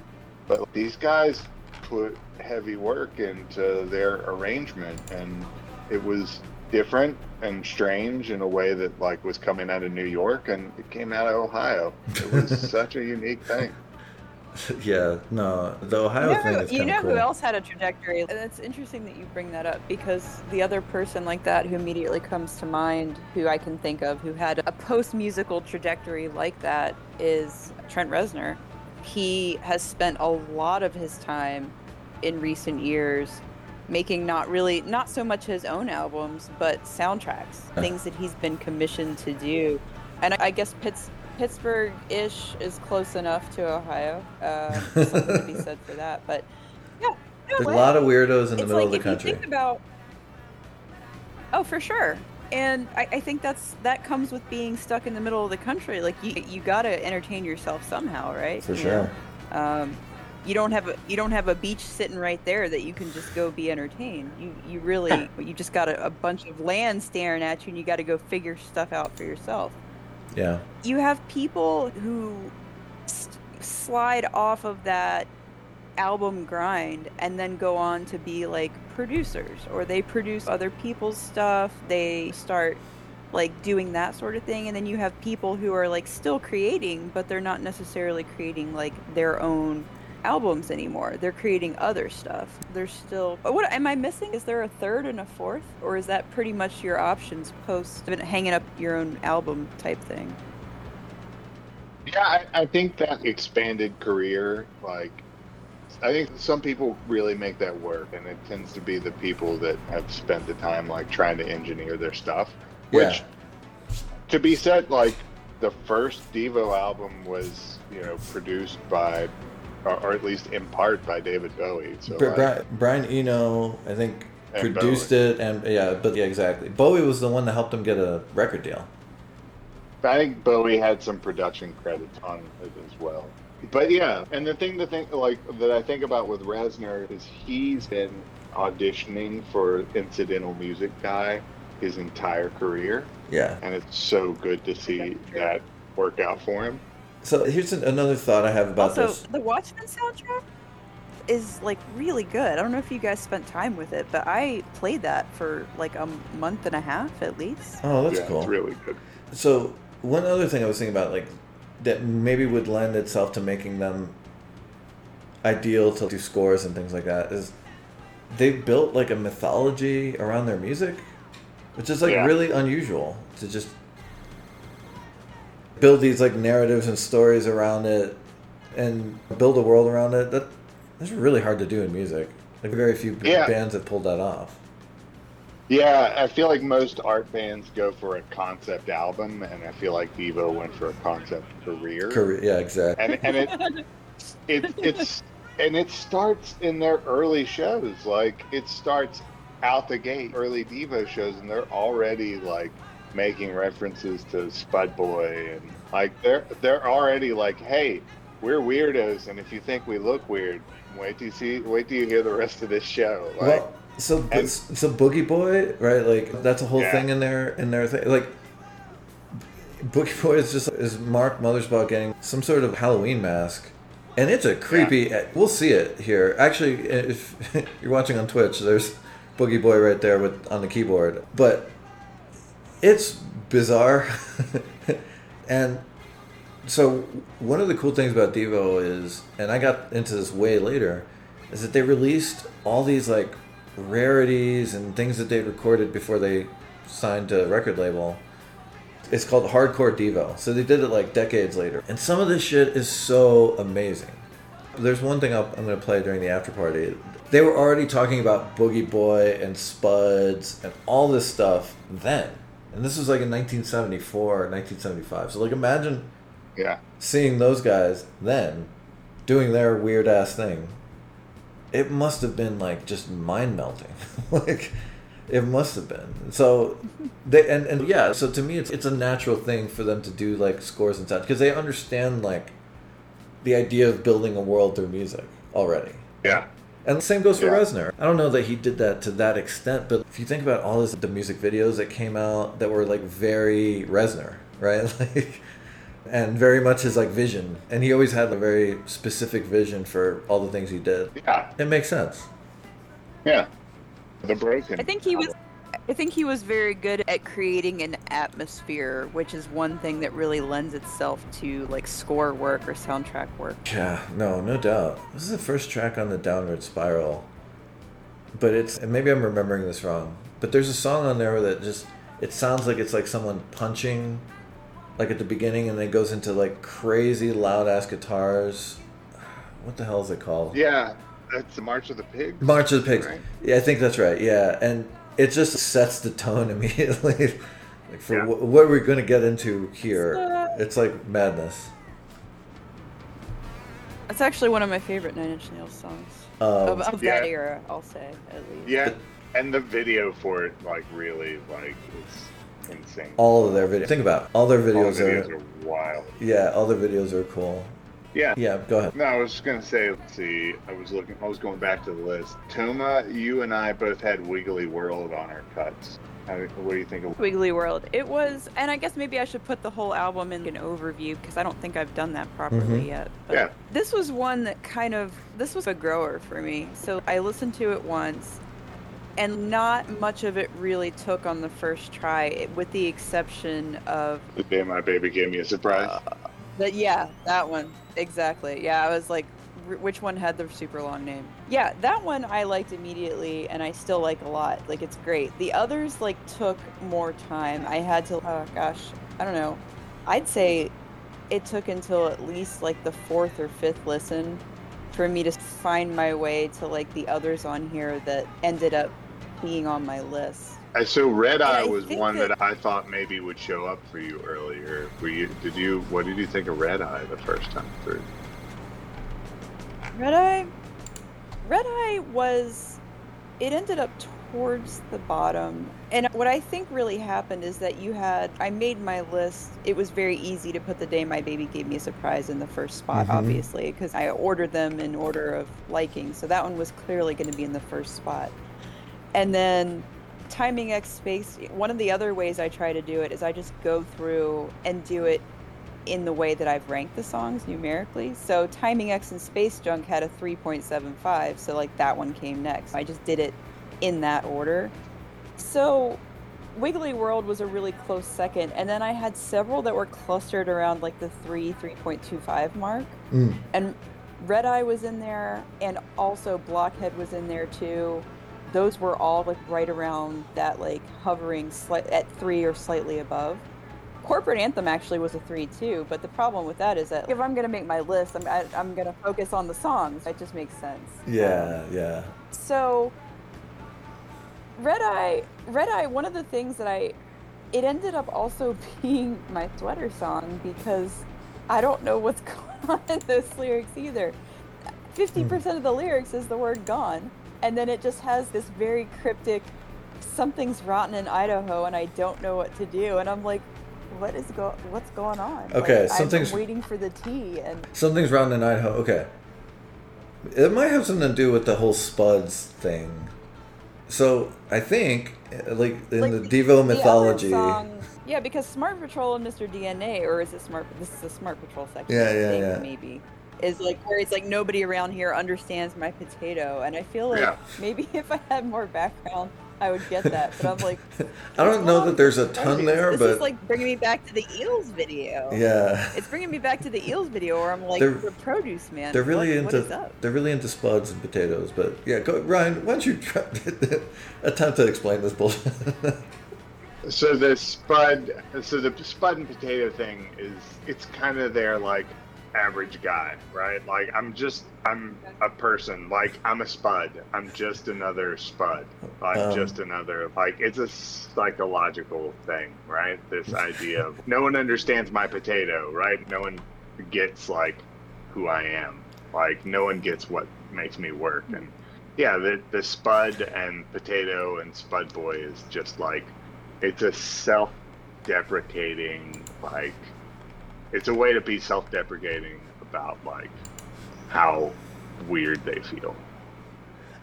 But these guys put heavy work into their arrangement and it was different and strange in a way that like was coming out of New York and it came out of Ohio. It was such a unique thing. yeah. No, the Ohio you know, thing is you know cool. who else had a trajectory? And it's interesting that you bring that up because the other person like that who immediately comes to mind, who I can think of, who had a post musical trajectory like that, is Trent Reznor. He has spent a lot of his time in recent years making not really, not so much his own albums, but soundtracks, Uh. things that he's been commissioned to do. And I guess Pitts, Pittsburgh-ish is close enough to Ohio. Uh, something to be said for that. But yeah, no, There's a lot of weirdos in the it's middle like of the if country. you think about. Oh, for sure. And I, I think that's that comes with being stuck in the middle of the country. Like you, you got to entertain yourself somehow, right? For You sure. Um, you don't have a you don't have a beach sitting right there that you can just go be entertained. You you really you just got a, a bunch of land staring at you, and you got to go figure stuff out for yourself Yeah. you have people who s- slide off of that album grind and then go on to be like producers or they produce other people's stuff they start like doing that sort of thing and then you have people who are like still creating but they're not necessarily creating like their own albums anymore. They're creating other stuff. They're still what am i missing? Is there a third and a fourth? Or is that pretty much your options post hanging up your own album type thing? Yeah, I, I think that expanded career, like, I think some people really make that work, and it tends to be the people that have spent the time, like, trying to engineer their stuff. Which, to be said, like, the first Devo album was, you know, produced by, or, or at least in part by David Bowie. So, like, Bri- Brian Eno, I think, produced Bowie. it, and yeah, but yeah, exactly. Bowie was the one that helped him get a record deal. I think Bowie had some production credits on it as well. But yeah, and the thing to think like that I think about with Reznor is he's been auditioning for incidental music guy his entire career, Yeah. and it's so good to see that work out for him. So here's an, another thought I have about also, this. the Watchmen soundtrack is like really good. I don't know if you guys spent time with it, but I played that for like a month and a half at least. Oh, that's yeah, cool. It's really good. So one other thing I was thinking about, like that maybe would lend itself to making them ideal to do scores and things like that, is they built like a mythology around their music, which is like Yeah. really unusual to just build these like narratives and stories around it and build a world around it. That that's really hard to do in music. Like very few Yeah. bands have pulled that off. Yeah, I feel like most art bands go for a concept album, and I feel like Devo went for a concept career. Career, yeah, exactly. and and it it it's and it starts in their early shows. Like it starts out the gate, early Devo shows, and they're already like making references to Spud Boy and like they're they're already like, hey, we're weirdos, and if you think we look weird, wait till you see, wait till you hear the rest of this show. Like, well, so and- so Boogie Boy, right? Like that's a whole Yeah. thing in there in their thing. Like Boogie Boy is just is Mark Mothersbaugh getting some sort of Halloween mask, and it's a creepy. Eh, we'll see it here. Actually, if you're watching on Twitch, there's Boogie Boy right there with on the keyboard, but it's bizarre, and so one of the cool things about Devo is, and I got into this way later, is that they released all these like rarities and things that they recorded before they signed to a record label. It's called Hardcore Devo. So they did it like decades later. And some of this shit is so amazing. There's one thing I'll, I'm going to play during the after party. They were already talking about Boogie Boy and Spuds and all this stuff then. And this was like in 1974 or 1975. So like imagine Yeah. seeing those guys then doing their weird ass thing, it must have been like just mind melting. like it must have been. So they and, and yeah, so to me it's it's a natural thing for them to do like scores and sound because they understand like the idea of building a world through music already. Yeah. And the same goes for Yeah. Reznor. I don't know that he did that to that extent, but if you think about all this, the music videos that came out that were like very Reznor, right? Like, and very much his like vision. And he always had a very specific vision for all the things he did. Yeah. It makes sense. Yeah. The broken. I think he was. I think he was very good at creating an atmosphere, which is one thing that really lends itself to like score work or soundtrack work. Yeah, no, no doubt. This is the first track on the Downward Spiral. But it's, and maybe I'm remembering this wrong, but there's a song on there that just, it sounds like it's like someone punching, like at the beginning, and then it goes into like crazy loud ass guitars. What the hell is it called? Yeah. That's the March of the Pigs. March of the Pigs. Right. Yeah, I think that's right. Yeah, and it just sets the tone immediately. like for Yeah. wh- what we're going to get into here, it's like madness. That's actually one of my favorite Nine Inch Nails songs Um, of, of that yeah. era. I'll say at least. Yeah. And the video for it, like, really, like, is insane. all of their videos. Think about it. all their All the videos, videos are, are wild. yeah, all their videos are cool. Yeah. Yeah, go ahead. No, I was just gonna say. Let's see. I was looking. I was going back to the list. Toma, you and I both had Wiggly World on our cuts. How, what do you think of? Wiggly World. It was, and I guess maybe I should put the whole album in an overview because I don't think I've done that properly Mhm. yet. But Yeah. This was one that kind of this was a grower for me. So I listened to it once, and not much of it really took on the first try, with the exception of The day my baby gave me a surprise. uh, that. Yeah, that one exactly. Yeah, I was like, "Wh- which one had the super long name? Yeah, that one I liked immediately, and I still like a lot. Like it's great. The others like took more time. I had to. Oh gosh, I don't know. I'd say it took until at least like the fourth or fifth listen for me to find my way to like the others on here that ended up being on my list. I so Red Eye I was one that... that- I thought maybe would show up for you earlier. Were you? Did you? What did you think of Red Eye the first time through? Red Eye, Red Eye was, it ended up towards the bottom. And what I think really happened is that you had, I made my list. It was very easy to put the day my baby gave me a surprise in the first spot, Mhm. obviously, because I ordered them in order of liking. So that one was clearly going to be in the first spot. And then timing X space, one of the other ways I try to do it is I just go through and do it in the way that I've ranked the songs numerically. So Timing X and Space Junk had a 3.75, so like that one came next. I just did it in that order. So Wiggly World was a really close second, and then I had several that were clustered around like the 3 3.25 mark. Mm. And Red Eye was in there, and also Blockhead was in there too. Those were all like right around that, like hovering slight at three or slightly above. Corporate Anthem actually was a three too, but the problem with that is that if I'm gonna make my list, I'm I, I'm gonna focus on the songs. It just makes sense. Yeah, yeah. So Red Eye, Red Eye, one of the things that I, it ended up also being my sweater song because I don't know what's going on in those lyrics either. 50% of the lyrics is the word gone, and then it just has this very cryptic, something's rotten in Idaho, and I don't know what to do. And I'm like, what is go? What's going on? Okay, like, something's- I'm waiting for the tea, and Something's rotten in Idaho. Okay. It might have something to do with the whole Spuds thing. So I think, uh, like in like the Devo mythology, song- yeah, because Smart Patrol and Mr. DNA, or is it Smart? This is the Smart Patrol section. Yeah, yeah, think, yeah. Maybe is like where it's like nobody around here understands my potato, and I feel like Yeah. maybe if I had more background, I would get that. But I'm like, I don't know that there's a ton produce? there, this but is like bringing me back to the Eels video. yeah, It's bringing me back to the Eels video, where I'm like, They're- the produce man. they're really what, what is into up? they're really into Spuds and potatoes. But yeah, go, Ryan, why don't you try, attempt to explain this bullshit? So the spud, so the spud and potato thing is, it's kind of their like average guy, right? Like I'm just I'm a person. Like I'm a spud. I'm just another spud. Like Um. just another like it's a psychological thing, right? This idea of no one understands my potato, right? No one gets like who I am. Like no one gets what makes me work and yeah, the the spud and potato and spud boy is just like it's a self deprecating like it's a way to be self deprecating about like how weird they feel.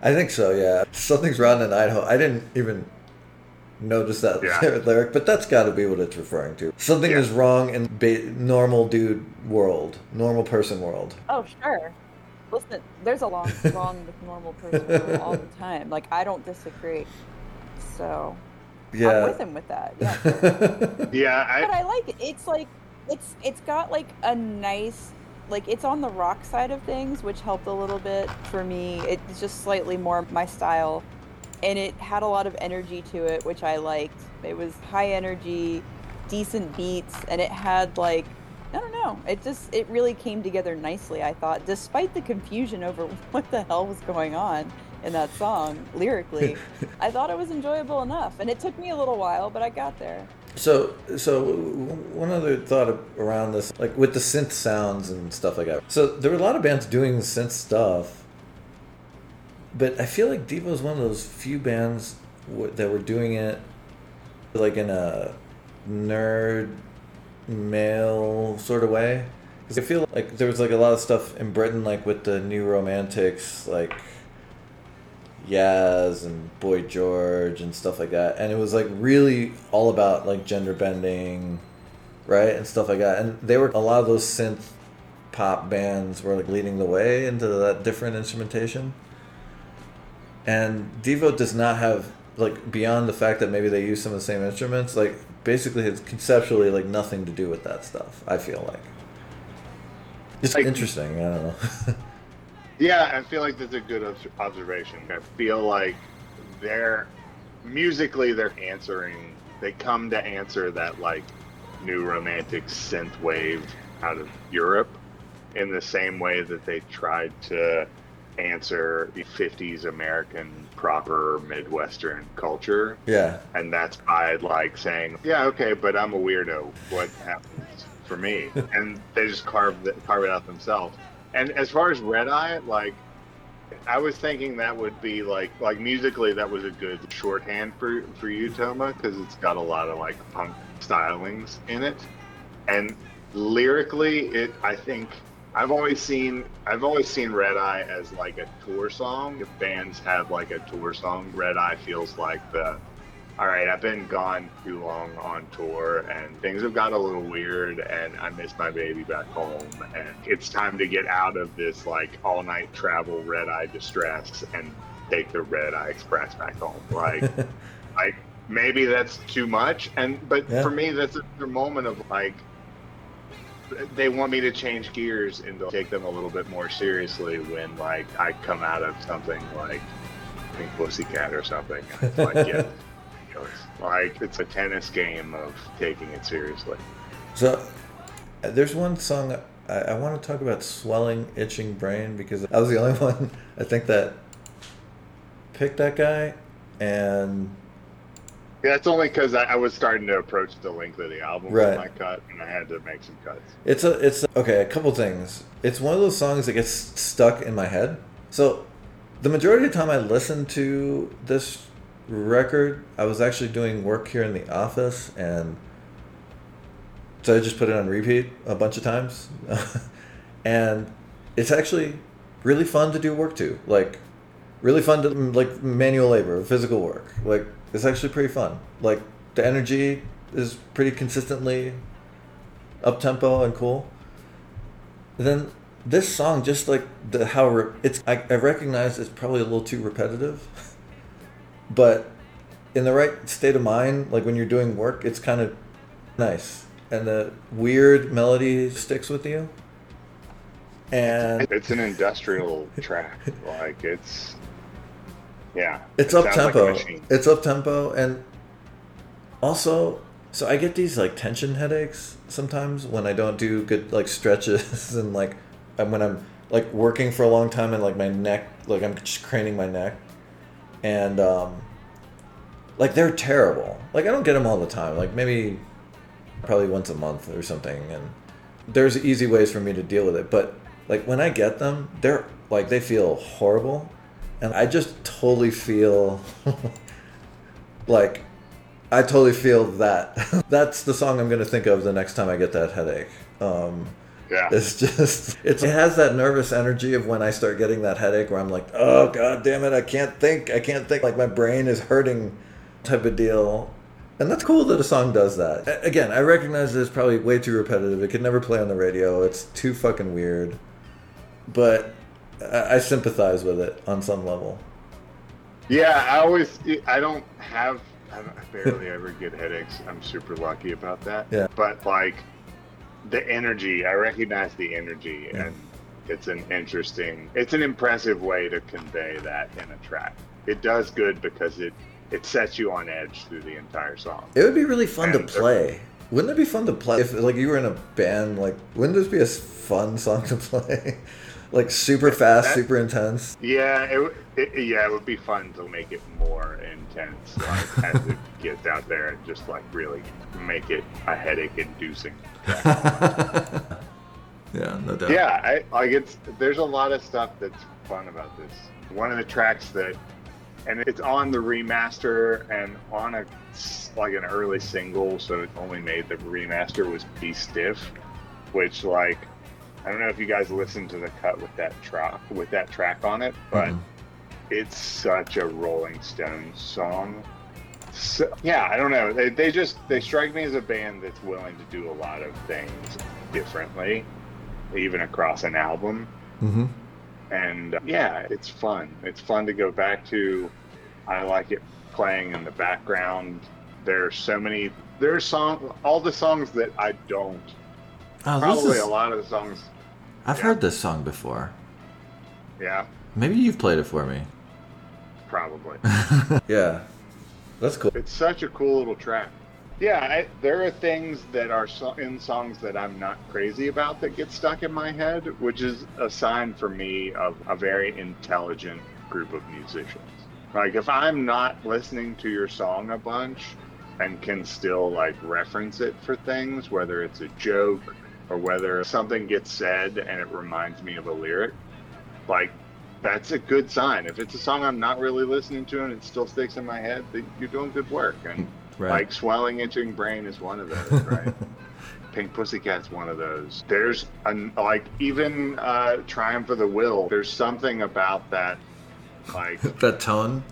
I think so. Yeah, something's rotten in Idaho. I didn't even notice that Yeah. lyric, but that's got to be what it's referring to. Something Yeah. is wrong in ba- normal dude world, normal person world. Oh, sure. Listen, there's a lot wrong with normal person world all the time. Like, I don't disagree. So, I'm Yeah. with him with that. Yeah, sure. Yeah, but I I like it. It's like, it's it's got like a nice, like it's on the rock side of things, which helped a little bit for me. It's just slightly more my style, and it had a lot of energy to it, which I liked. It was high energy, decent beats, and it had like I don't know. It just it really came together nicely. I thought, despite the confusion over what the hell was going on in that song lyrically, I thought it was enjoyable enough. And it took me a little while, but I got there. So, so one other thought around this, like with the synth sounds and stuff like that. So there were a lot of bands doing synth stuff, but I feel like Devo is one of those few bands that were doing it like in a nerd male sort of way. Because I feel like there was like a lot of stuff in Britain, like with the New Romantics, like Yaz and Boy George and stuff like that. And it was like really all about like gender bending, right? And stuff like that. And they were a lot of those synth pop bands were like leading the way into that different instrumentation. And Devo does not have like beyond the fact that maybe they use some of the same instruments, like basically it's conceptually like nothing to do with that stuff, I feel like. It's Like- interesting, I don't know. yeah, I feel like that's a good obs- observation. I feel like they're musically they're answering. They come to answer that like new romantic synth wave out of Europe in the same way that they tried to answer the 50s American proper Midwestern culture yeah. and that's by like saying, "Yeah, okay, but I'm a weirdo. What happens for me?" and they just carve it, carve it out themselves. And as far as Red Eye, like, I was thinking that would be like like musically that was a good shorthand for for you, Toma, because it's got a lot of like punk stylings in it, and lyrically, it I think. I've always seen I've always seen Red Eye as like a tour song. If bands have like a tour song, Red Eye feels like the all right, I've been gone too long on tour and things have got a little weird and I miss my baby back home and it's time to get out of this like all night travel red eye distress and take the red eye express back home. Like like maybe that's too much and but Yeah. for me that's a moment of like they want me to change gears and to take them a little bit more seriously when like I come out of something like Pink Pussycat or something. It's like yeah, like it's a tennis game of taking it seriously. So, uh, there's one song I, I want to talk about swelling, itching brain because I was the only one I think that picked that guy, and Yeah, it's only because I, I was starting to approach the length of the album Right. with my cut, and I had to make some cuts. it's a it's okay. A couple things. It's one of those songs that gets stuck in my head. So, the majority of the time I listen to this record, I was actually doing work here in the office, and so I just put it on repeat a bunch of times, and it's actually really fun to do work to. Like, really fun to like manual labor, physical work. Like, it's actually pretty fun. Like, the energy is pretty consistently up tempo and cool. And then this song, just like the how re- it's, I, I recognize it's probably a little too repetitive, but in the right state of mind, like when you're doing work, it's kind of nice, and the weird melody sticks with you. And It's an industrial track, like it's yeah. it's it up sounds like tempo. it's up tempo, and also So I get these like tension headaches sometimes when I don't do good like stretches and like and when I'm like working for a long time and like my neck like I'm just craning my neck and um like they're terrible. Like I don't get them all the time. Like maybe probably once a month or something and there's easy ways for me to deal with it, but like when I get them, they're like they feel horrible and I just totally feel like I totally feel that. That's the song I'm to think of the next time I get that headache. Um, Yeah. it's just it's, it has that nervous energy of when I start getting that headache where I'm like, oh god damn it, I can't think, I can't think, like my brain is hurting, type of deal. And that's cool that a song does that. A- Again, I recognize it's probably way too repetitive. It could never play on the radio. It's too fucking weird. But I I sympathize with it on some level. Yeah, I always I don't have I, don't, I barely ever get headaches. I'm super lucky about that. Yeah. But like the energy, I recognize the energy Yeah. and it's an interesting it's an impressive way to convey that in a track. It does good because it it sets you on edge through the entire song. It would be really fun to play. Wouldn't it be fun to play if like you were in a band? Like, wouldn't this be a fun song to play? Like super fast, That- super intense. Yeah, it, it yeah, it would be fun to make it more intense like, as it gets out there and just like really make it a headache inducing. yeah, no doubt. Yeah, I like it's there's a lot of stuff that's fun about this. One of the tracks that and it's on the remaster and on a like an early single, so it only made the remaster was Be Stiff, which like I don't know if you guys listened to the cut with that track with that track on it, but Mhm. it's such a Rolling Stones song. So, yeah, I don't know. They, they just they strike me as a band that's willing to do a lot of things differently, even across an album. Mm-hmm. And uh, yeah, it's fun. It's fun to go back to. I like it playing in the background. There's so many. There's song. All the songs that I don't. Oh, Probably is, a lot of the songs. I've yeah. heard this song before. Yeah, Maybe you've played it for me. probably. yeah, that's cool. It's such a cool little track. Yeah, I, there are things that are so, in songs that I'm not crazy about that get stuck in my head, which is a sign for me of a very intelligent group of musicians. Like if I'm not listening to your song a bunch and can still like reference it for things, whether it's a joke or whether something gets said and it reminds me of a lyric, like that's a good sign. If it's a song I'm not really listening to and it still sticks in my head, then you're doing good work. And Right. like swelling itching brain is one of those, right? Pink Pussycat's one of those. There's an like even uh, Triumph of the Will. There's something about that, like that tone,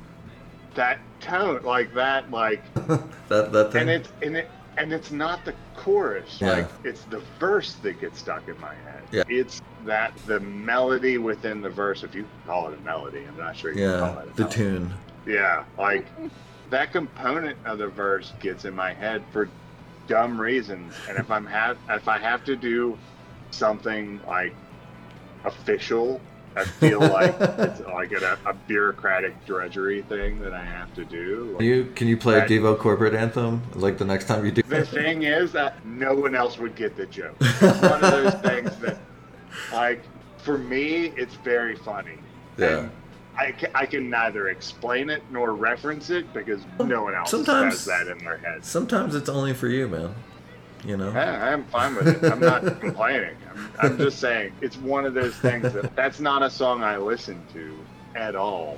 that tone, like that, like, that that thing. and it's and it and it's not the chorus. Yeah. Like it's the verse that gets stuck in my head. Yeah. It's that the melody within the verse, if you can call it a melody, I'm not sure you can call yeah, it a the melody. tune. Yeah, like that component of the verse gets in my head for dumb reasons, and if I'm have if I have to do something like official, I feel like it's like a, a bureaucratic drudgery thing that I have to do. Can you can you play Right. Devo corporate anthem like the next time you do? The thing is that no one else would get the joke. It's one of those things that, like, for me, it's very funny. Yeah. And I can, I can neither explain it nor reference it because no one else Sometimes- has that in their heads. Sometimes it's only for you, man. You know. Yeah, I'm fine with it. I'm not complaining. I'm, I'm just saying it's one of those things that that's not a song I listen to at all.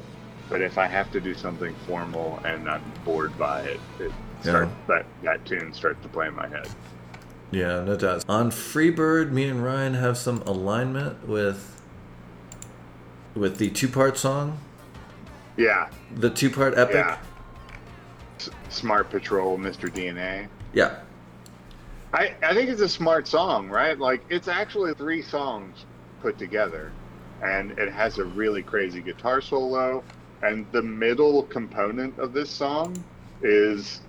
But if I have to do something formal and I'm bored by it, it start, that that tune starts to play in my head. Yeah, no doubt. On Freebird, me and Ryan have some alignment with with the two-part song, Yeah, the two-part epic. yeah. S- Smart Patrol, Mr. DNA. Yeah. I, I think it's a smart song, right? Like it's actually three songs put together, and it has a really crazy guitar solo. And the middle component of this song is,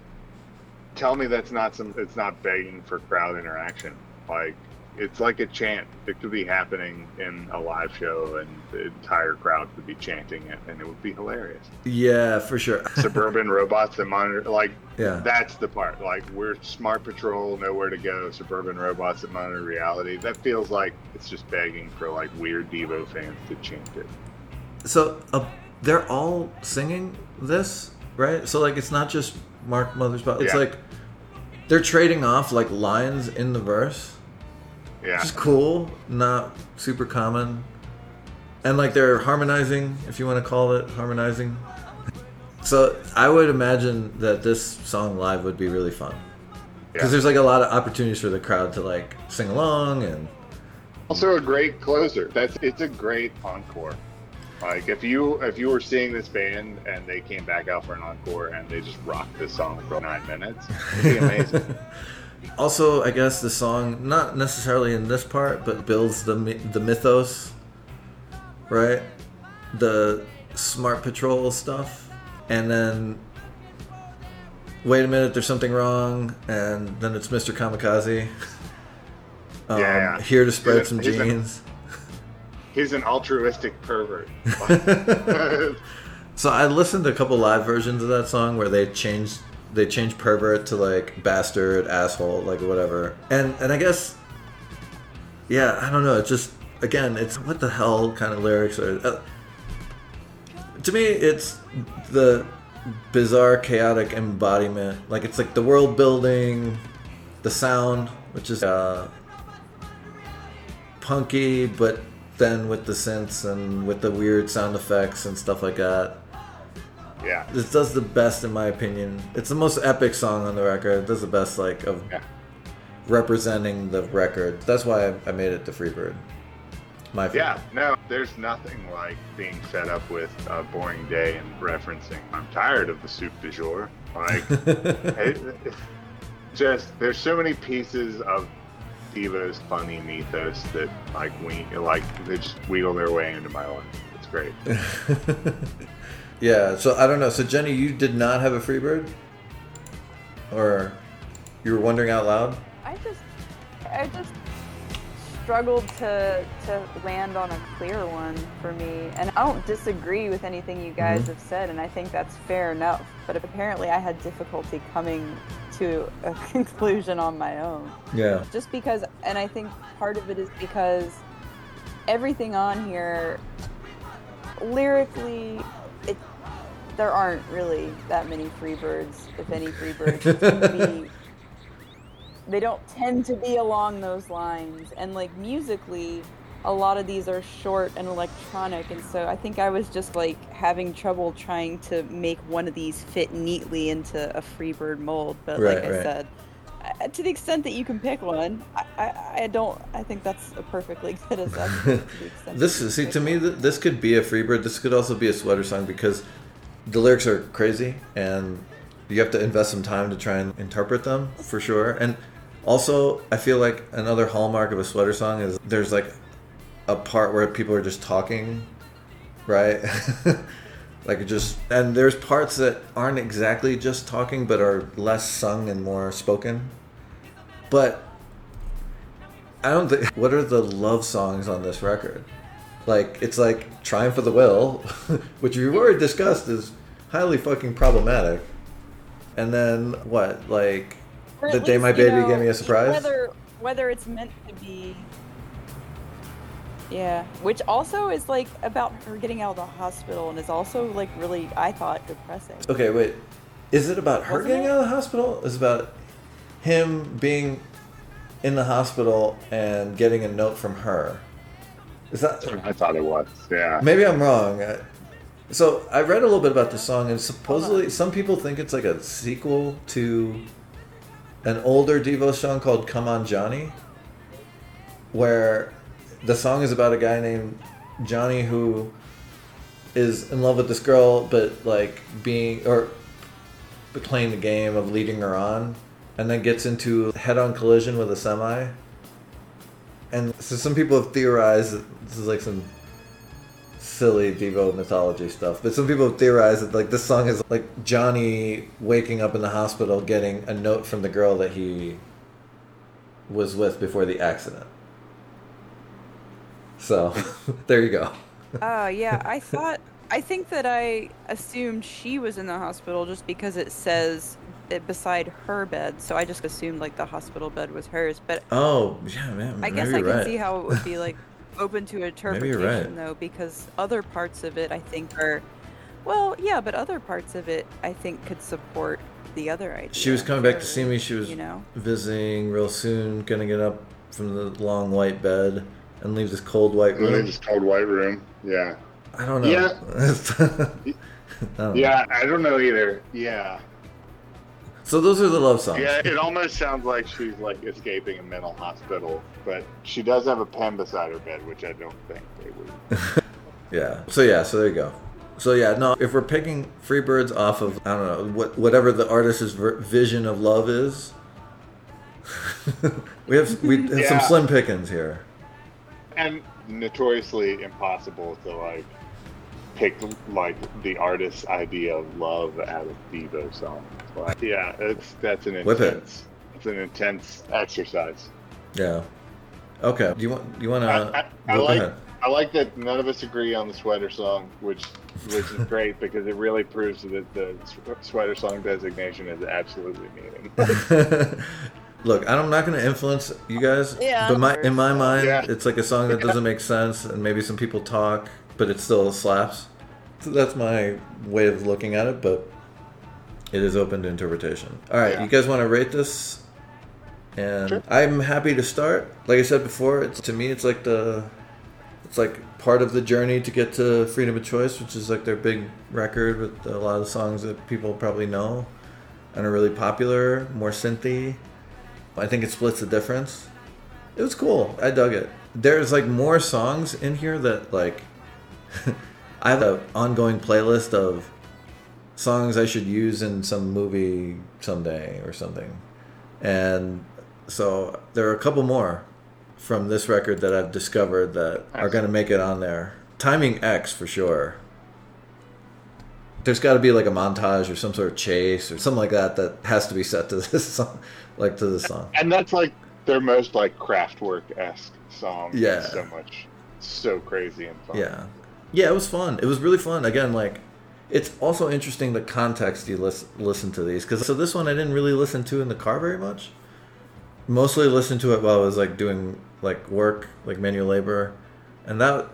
tell me that's not some, it's not begging for crowd interaction. Like it's like a chant. It could be happening in a live show, and the entire crowd could be chanting it, and it would be hilarious. Yeah, for sure. Suburban robots that monitor, like Yeah. that's the part. Like we're smart patrol, nowhere to go. Suburban robots that monitor reality. That feels like it's just begging for like weird Devo fans to chant it. So uh, they're all singing this, right? So like it's not just Mark Mothersbaugh. It's Yeah. like they're trading off like lines in the verse. Yeah, is cool, not super common. And like they're harmonizing, if you want to call it harmonizing. So I would imagine that this song live would be really fun. Because yeah. there's like a lot of opportunities for the crowd to like sing along and Also a great closer. That's it's a great encore. Like if you if you were seeing this band and they came back out for an encore and they just rocked this song for nine minutes, it'd be amazing. Also, I guess the song, not necessarily in this part, but builds the the mythos, right? The smart patrol stuff, and then wait a minute, there's something wrong, and then it's Mr. Kamikaze. Um, Yeah. Here to spread He's a- some he's a- genes. He's an altruistic pervert. So I listened to a couple live versions of that song where they changed they changed pervert to like bastard, asshole, like whatever. And and I guess yeah, I don't know. It's just again, it's what the hell kind of lyrics are. Uh, to me, it's the bizarre, chaotic embodiment. Like it's like the world building, the sound, which is uh, punky, but then with the synths and with the weird sound effects and stuff like that. Yeah. This does the best in my opinion. It's the most epic song on the record. It does the best like of Yeah. representing the record. That's why I, made it to Freebird. My favorite. Yeah, no, there's nothing like being set up with a boring day and referencing, I'm tired of the soup du jour. Like, it, it- just, there's so many pieces of Devo's funny mythos that, like, we, like, they just wheel their way into my life. It's great. yeah. So I don't know. So Jenny, you did not have a free bird, or you were wondering out loud? I just, I just struggled to to land on a clear one for me, and I don't disagree with anything you guys Mhm. have said, and I think that's fair enough. But apparently, I had difficulty coming to a conclusion on my own, Yeah. just because, and I think part of it is because everything on here, lyrically, it there aren't really that many Freebirds, if any tend to be they don't tend to be along those lines and like musically a lot of these are short and electronic and so i think i was just like having trouble trying to make one of these fit neatly into a freebird mold but Right, like i right. said to the extent that you can pick one I, I, I don't i think that's a perfectly good assessment to the extent This is see to me one. this could be a Freebird. This could also be a sweater song because the lyrics are crazy and you have to invest some time to try and interpret them for sure. And also, I feel like another hallmark of a sweater song is there's like a part where people are just talking, right? like just and there's parts that aren't exactly just talking but are less sung and more spoken. But I don't think. What are the love songs on this record? Like it's like "Triumph of the Will," which we've already discussed is highly fucking problematic. And then what? Like the at day least, my you baby know, gave me a surprise. Whether whether it's meant to be. Yeah, which also is like about her getting out of the hospital and is also like really, I thought, depressing. Okay, wait. Is it about her Wasn't getting it? out of the hospital? Is it about him being in the hospital and getting a note from her? Is that I thought it was. Yeah. Maybe I'm wrong. I- So I read a little bit about the song, and supposedly some people think it's like a sequel to an older Devo song called "Come On Johnny," where the song is about a guy named Johnny who is in love with this girl, but like being or playing the game of leading her on, and then gets into head-on collision with a semi. And so some people have theorized that this is like some silly Devo mythology stuff, but some people have theorized that like this song is like Johnny waking up in the hospital getting a note from the girl that he was with before the accident. So there you go. Oh yeah, I thought I think that I assumed she was in the hospital just because it says it beside her bed, so I just assumed like the hospital bed was hers. But Oh yeah, man. I guess I can right. see how it would be like open to interpretation right. though, because other parts of it I think are well, yeah, but other parts of it I think could support the other idea. She was coming back to see me. She was you know. visiting real soon. Gonna get up from the long white bed and leave this cold white And then room. this cold white room. Yeah. I don't know. Yeah. I don't know. Yeah, I don't know either. Yeah. So those are the love songs. Yeah, it almost sounds like she's like escaping a mental hospital, but she does have a pen beside her bed, which I don't think they would. Yeah. So yeah. So there you go. So yeah. No. If we're picking Freebirds off of I don't know what whatever the artist's vision of love is, we have we have some slim pickings here. And notoriously impossible to like pick like the artist's idea of love out of Devo songs. But yeah, it's that's an Whip it. intense. It's an intense exercise. Yeah. Okay. Do you want do you want to? I, I, I like ahead. I like that none of us agree on the sweater song, which which is great because it really proves that the sweater song designation is absolutely meaning. Look, I'm not going to influence you guys, Yeah, but my in my mind, Yeah. it's like a song that doesn't make sense, and maybe some people talk, but it still slaps. So that's my way of looking at it, but it is open to interpretation. All right, Yeah. you guys want to rate this? And Sure. I'm happy to start. Like I said before, it's to me, it's like the, it's like part of the journey to get to Freedom of Choice, which is like their big record with a lot of songs that people probably know and are really popular, more synthy. I think it splits the difference. It was cool. I dug it. There's like more songs in here that like I have an ongoing playlist of songs I should use in some movie someday or something. And so there are a couple more from this record that I've discovered that are going to make it on there. Timing X for sure. There's got to be like a montage or some sort of chase or something like that that has to be set to this song, like to this song. and that's like their most like Kraftwerk esque song. Yeah. so much, so crazy and fun. Yeah, yeah, it was fun. It was really fun. Again, like it's also interesting the context you listen listen to these because so this one I didn't really listen to in the car very much. Mostly listened to it while I was like doing like work, like manual labor, and that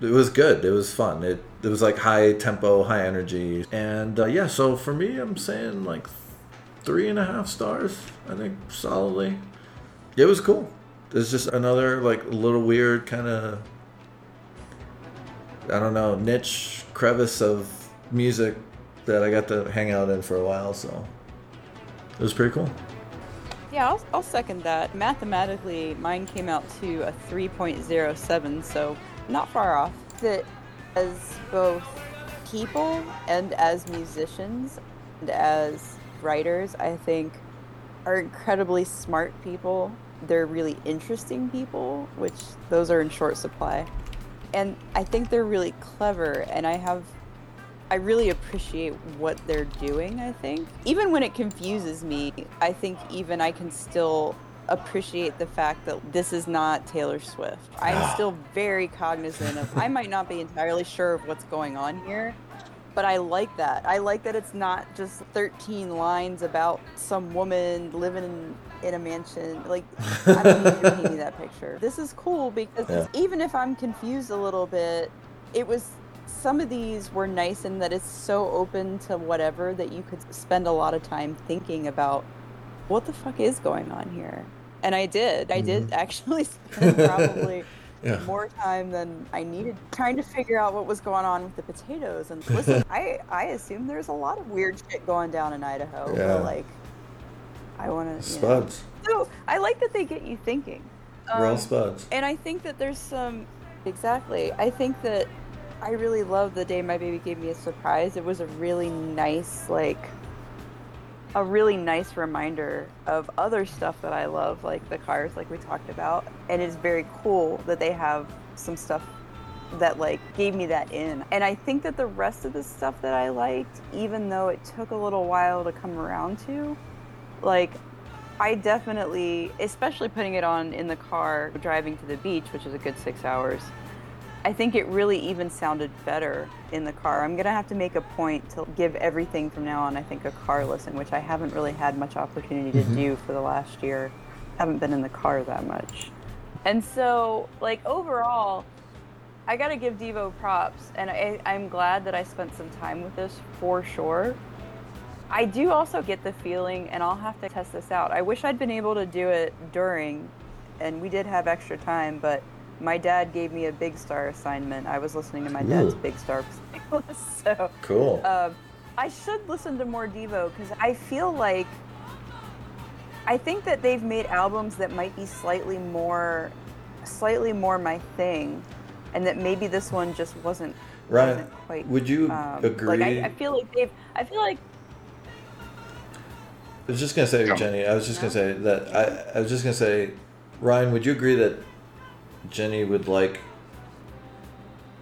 it was good. It was fun. It it was like high tempo, high energy, and uh, yeah. So for me, I'm saying like three and a half stars. I think solidly. It was cool. It's just another like little weird kind of I don't know niche crevice of music that I got to hang out in for a while. So it was pretty cool. Yeah, I'll, I'll second that. Mathematically, mine came out to a 3.07, so not far off. That as both people and as musicians and as writers, I think are incredibly smart people. They're really interesting people, which those are in short supply. And I think they're really clever, and I have I really appreciate what they're doing, I think. Even when it confuses me, I think even I can still appreciate the fact that this is not Taylor Swift. I'm still very cognizant of I might not be entirely sure of what's going on here, but I like that. I like that it's not just 13 lines about some woman living in, a mansion. Like, I don't need you to paint me that picture. This is cool because Yeah. even if I'm confused a little bit, it was some of these were nice in that it's so open to whatever that you could spend a lot of time thinking about what the fuck is going on here. And I did. I did mm-hmm. actually spend probably Yeah. more time than I needed trying to figure out what was going on with the potatoes. And listen, I I assume there's a lot of weird shit going down in Idaho. Yeah. But like, I want to. Spuds. So I like that they get you thinking. We're all Um, spuds. and I think that there's some exactly. I think that I really love the day my baby gave me a surprise. It was a really nice like a really nice reminder of other stuff that I love, like the cars, like we talked about. And it's very cool that they have some stuff that like gave me that in. And I think that the rest of the stuff that I liked, even though it took a little while to come around to, like I definitely, especially putting it on in the car driving to the beach, which is a good six hours, I think it really even sounded better in the car. I'm going to have to make a point to give everything from now on, I think, a car listen, which I haven't really had much opportunity to Mhm. do for the last year. haven't been in the car that much. And so, like, overall, I got to give Devo props, and I, I'm glad that I spent some time with this for sure. I do also get the feeling, and I'll have to test this out. I wish I'd been able to do it during, and we did have extra time, but my dad gave me a Big Star assignment. I was listening to my dad's Ooh. Big Star playlist, so Cool. um, I should listen to more Devo because I feel like I think that they've made albums that might be slightly more, slightly more my thing, and that maybe this one just wasn't. Wasn't quite, would you um, agree? Like I, I feel like they've. I feel like I was just gonna say, Come. Jenny. I was just No? gonna say that. I, I was just gonna say, Ryan. Would you agree that Jenny would like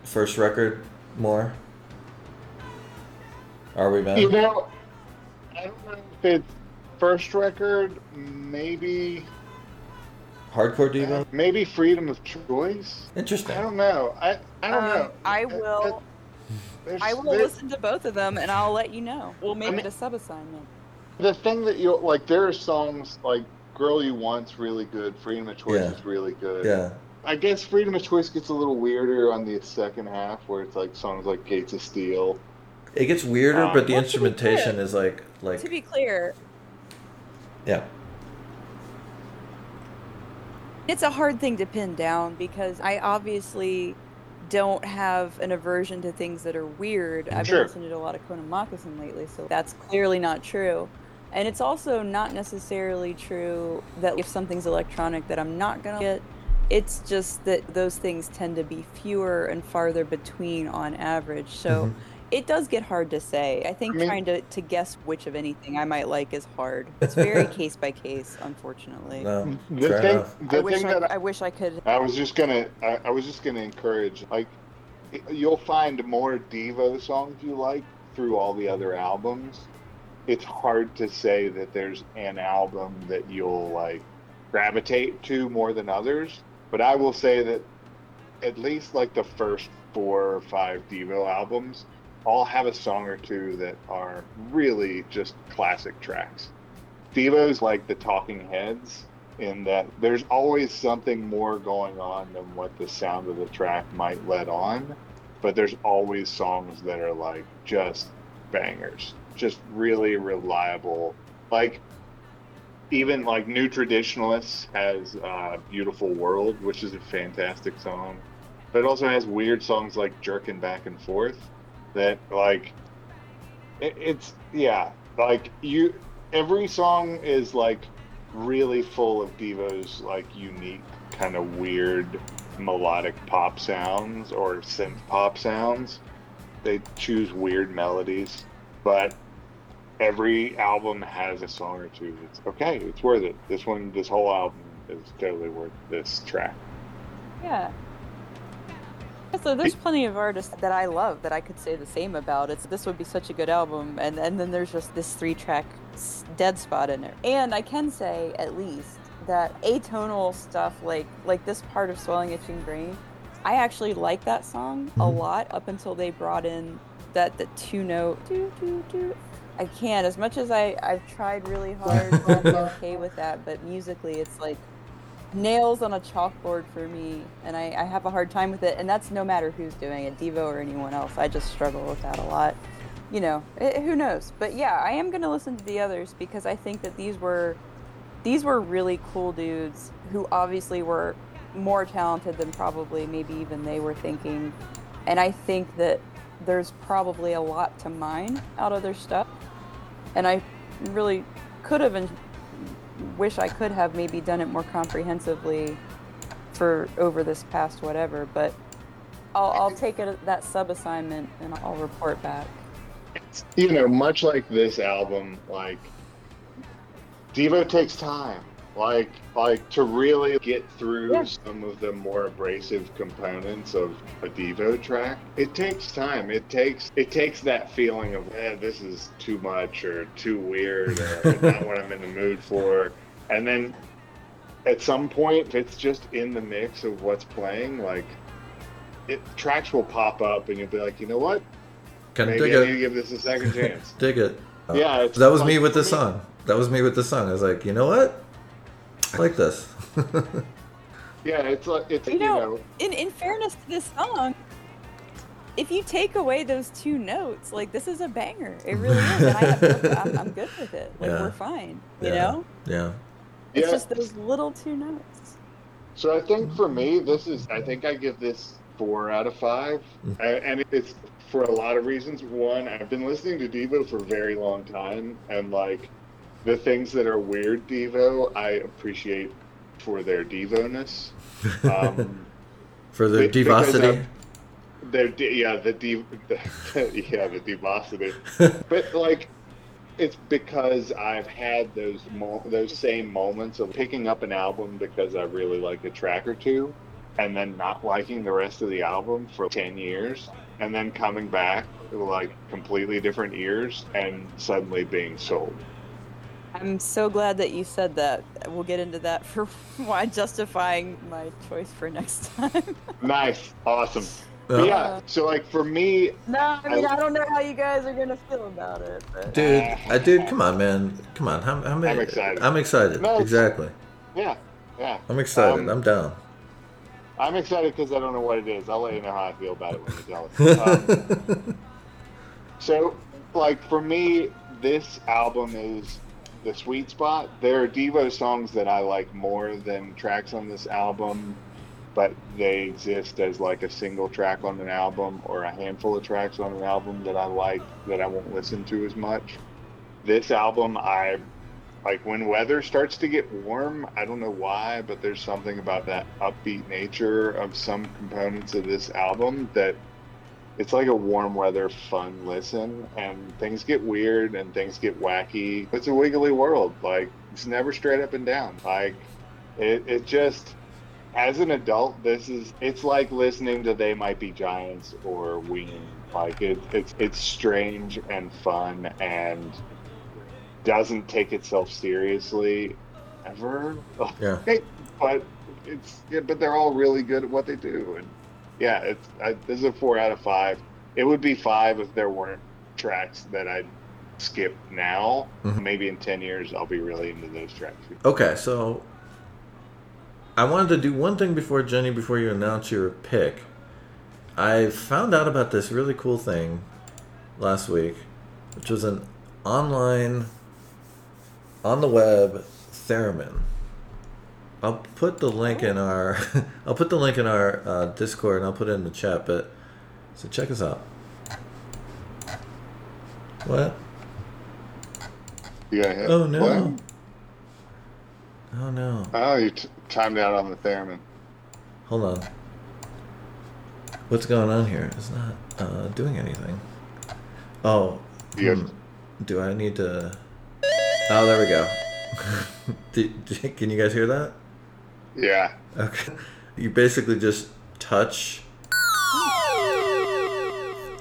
first record more? Are we You know, I don't know if it's first record, maybe Hardcore Devo. maybe freedom of choice. Interesting. I don't know. I I don't um, know. I Uh, will. There's- I will listen to both of them, and I'll let you know. We'll make I it a sub assignment. The thing that you like, there are songs like "Girl You Want's" really good. "Freedom of Choice" Yeah. is really good. Yeah. I guess "Freedom of Choice" gets a little weirder on the second half, where it's like songs like "Gates of Steel." It gets weirder, Um, but the Well, to be instrumentation is like like To be clear, yeah. It's a hard thing to pin down because I obviously don't have an aversion to things that are weird. I've Sure. been listening to a lot of Connan Mockasin lately, so that's clearly not true. And it's also not necessarily true that if something's electronic that I'm not gonna get. It's just that those things tend to be fewer and farther between on average. So Mhm. it does get hard to say. I think I mean- trying to, to guess which of anything I might like is hard. It's very case by case, unfortunately. No. The fair thing, enough. the I wish thing I, that I wish I could. I was just gonna, I, I was just gonna encourage, like, you'll find more Devo songs you like through all the other albums. It's hard to say that there's an album that you'll like gravitate to more than others, but I will say that at least like the first four or five Devo albums all have a song or two that are really just classic tracks. Devo's like the Talking Heads in that there's always something more going on than what the sound of the track might let on, but there's always songs that are like just bangers, just really reliable. Like even like New Traditionalists has uh, "Beautiful World," which is a fantastic song, but it also has weird songs like "Jerking Back and Forth" that like it, it's yeah like you every song is like really full of Devo's like unique kind of weird melodic pop sounds or synth pop sounds. They choose weird melodies, but every album has a song or two that's okay, it's worth it. This one, this whole album is totally worth this track. Yeah. So there's plenty of artists that I love that I could say the same about. It's this would be such a good album, and and then there's just this three track dead spot in it. And I can say at least that atonal stuff like like this part of Swelling Itching Brain, I actually like that song a Mhm. lot up until they brought in that the two note do do do. I can't as much as I I've tried really hard I'm okay with that, but musically it's like nails on a chalkboard for me, and I, I have a hard time with it. And that's no matter who's doing it, Devo or anyone else. I just struggle with that a lot. You know, eh, who knows? But yeah, I am gonna listen to the others because I think that these were these were really cool dudes who obviously were more talented than probably maybe even they were thinking. And I think that there's probably a lot to mine out of their stuff. And I really could have and wish I could have maybe done it more comprehensively for over this past whatever, but I'll, I'll take it that sub assignment and I'll report back. you know, much like this album, like Devo takes time. Like like to really get through Yeah. some of the more abrasive components of a Devo track, it takes time. It takes it takes that feeling of eh, this is too much or too weird or not what I'm in the mood for. and then at some point, if it's just in the mix of what's playing, like it tracks will pop up, and you'll be like, you know what? Can Maybe dig I need to give this a second chance. Dig it. Uh, yeah, it's That was like, me with for the song. That was me with the song. I was like, you know what? I like this. Yeah, it's like it's You you know- know In in fairness to this song, if you take away those two notes, like this is a banger. It really is. And I have, I'm, I'm good with it. Like Yeah. we're fine. You yeah. know, Yeah. it's Yeah. just those little two notes. So I think for me, this is. I think I give this four out of five, Mm. A- and it's for a lot of reasons. One, I've been listening to Devo for a very long time, and like the things that are weird Devo, I appreciate for their Devo-ness. Um, For their be- devosity. Their de- yeah, the, de- the yeah, the devosity. but like it's because I've had those mo- those same moments of picking up an album because I really like a track or two, and then not liking the rest of the album for ten years, and then coming back with like completely different ears and suddenly being sold. I'm so glad that you said that. We'll get into that for why justifying my choice for next time. Nice, awesome. Uh, But yeah, so like for me, no, I mean I- I don't know how you guys are gonna feel about it. But... Dude, uh, dude, come on, man. Come on. How, how many? I'm excited. I'm excited. No, exactly. yeah, yeah, I'm excited. Um, I'm down. I'm excited because I don't know what it is. I'll let you know how I feel about it when you tell us. Um, So, like for me, this album is the sweet spot. There are Devo songs that I like more than tracks on this album, but they exist as like a single track on an album or a handful of tracks on an album that I like that I won't listen to as much. This album, I like when weather starts to get warm. I don't know why, but there's something about that upbeat nature of some components of this album that it's like a warm weather fun listen and things get weird and things get wacky. It's a wiggly world like it's never straight up and down. Like it, it just as an adult this is it's like listening to they might be giants or ween. Like it, it's it's strange and fun and doesn't take itself seriously ever. Yeah. but it's yeah, but they're all really good at what they do and yeah it's I, this is a four out of five it would be five if there weren't tracks that i'd skip now Mhm. maybe in 10 years i'll be really into those tracks Okay, so I wanted to do one thing before Jenny, before you announce your pick. I found out about this really cool thing last week, which was an online, on the web theremin. I'll put the link in our, I'll put the link in our uh, Discord and I'll put it in the chat. But so check us out. What? you got Oh no! What? Oh no! oh you t- timed out on the theremin Hold on. What's going on here? It's not uh, doing anything. Oh, You hmm. do I need to? Oh, there we go. do, do- can you guys hear that? Yeah Okay. You basically just touch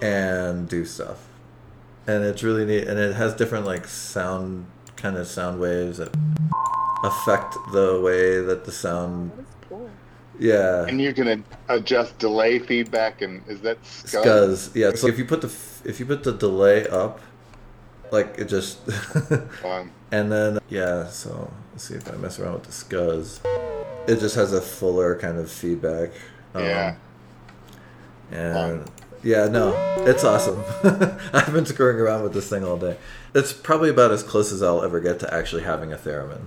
and do stuff, and it's really neat. And it has different like sound kind of sound waves that affect the way that the sound. That is cool. Yeah. and you can adjust delay feedback and is that scuzz? Scuzz, yeah. So if you put the if you put the delay up, like it just, Fun. and then yeah. So let's see if I mess around with the scuzz. It just has a fuller kind of feedback. um, yeah And yeah, no, it's awesome. I've been screwing around with this thing all day. It's probably about as close as I'll ever get to actually having a theremin.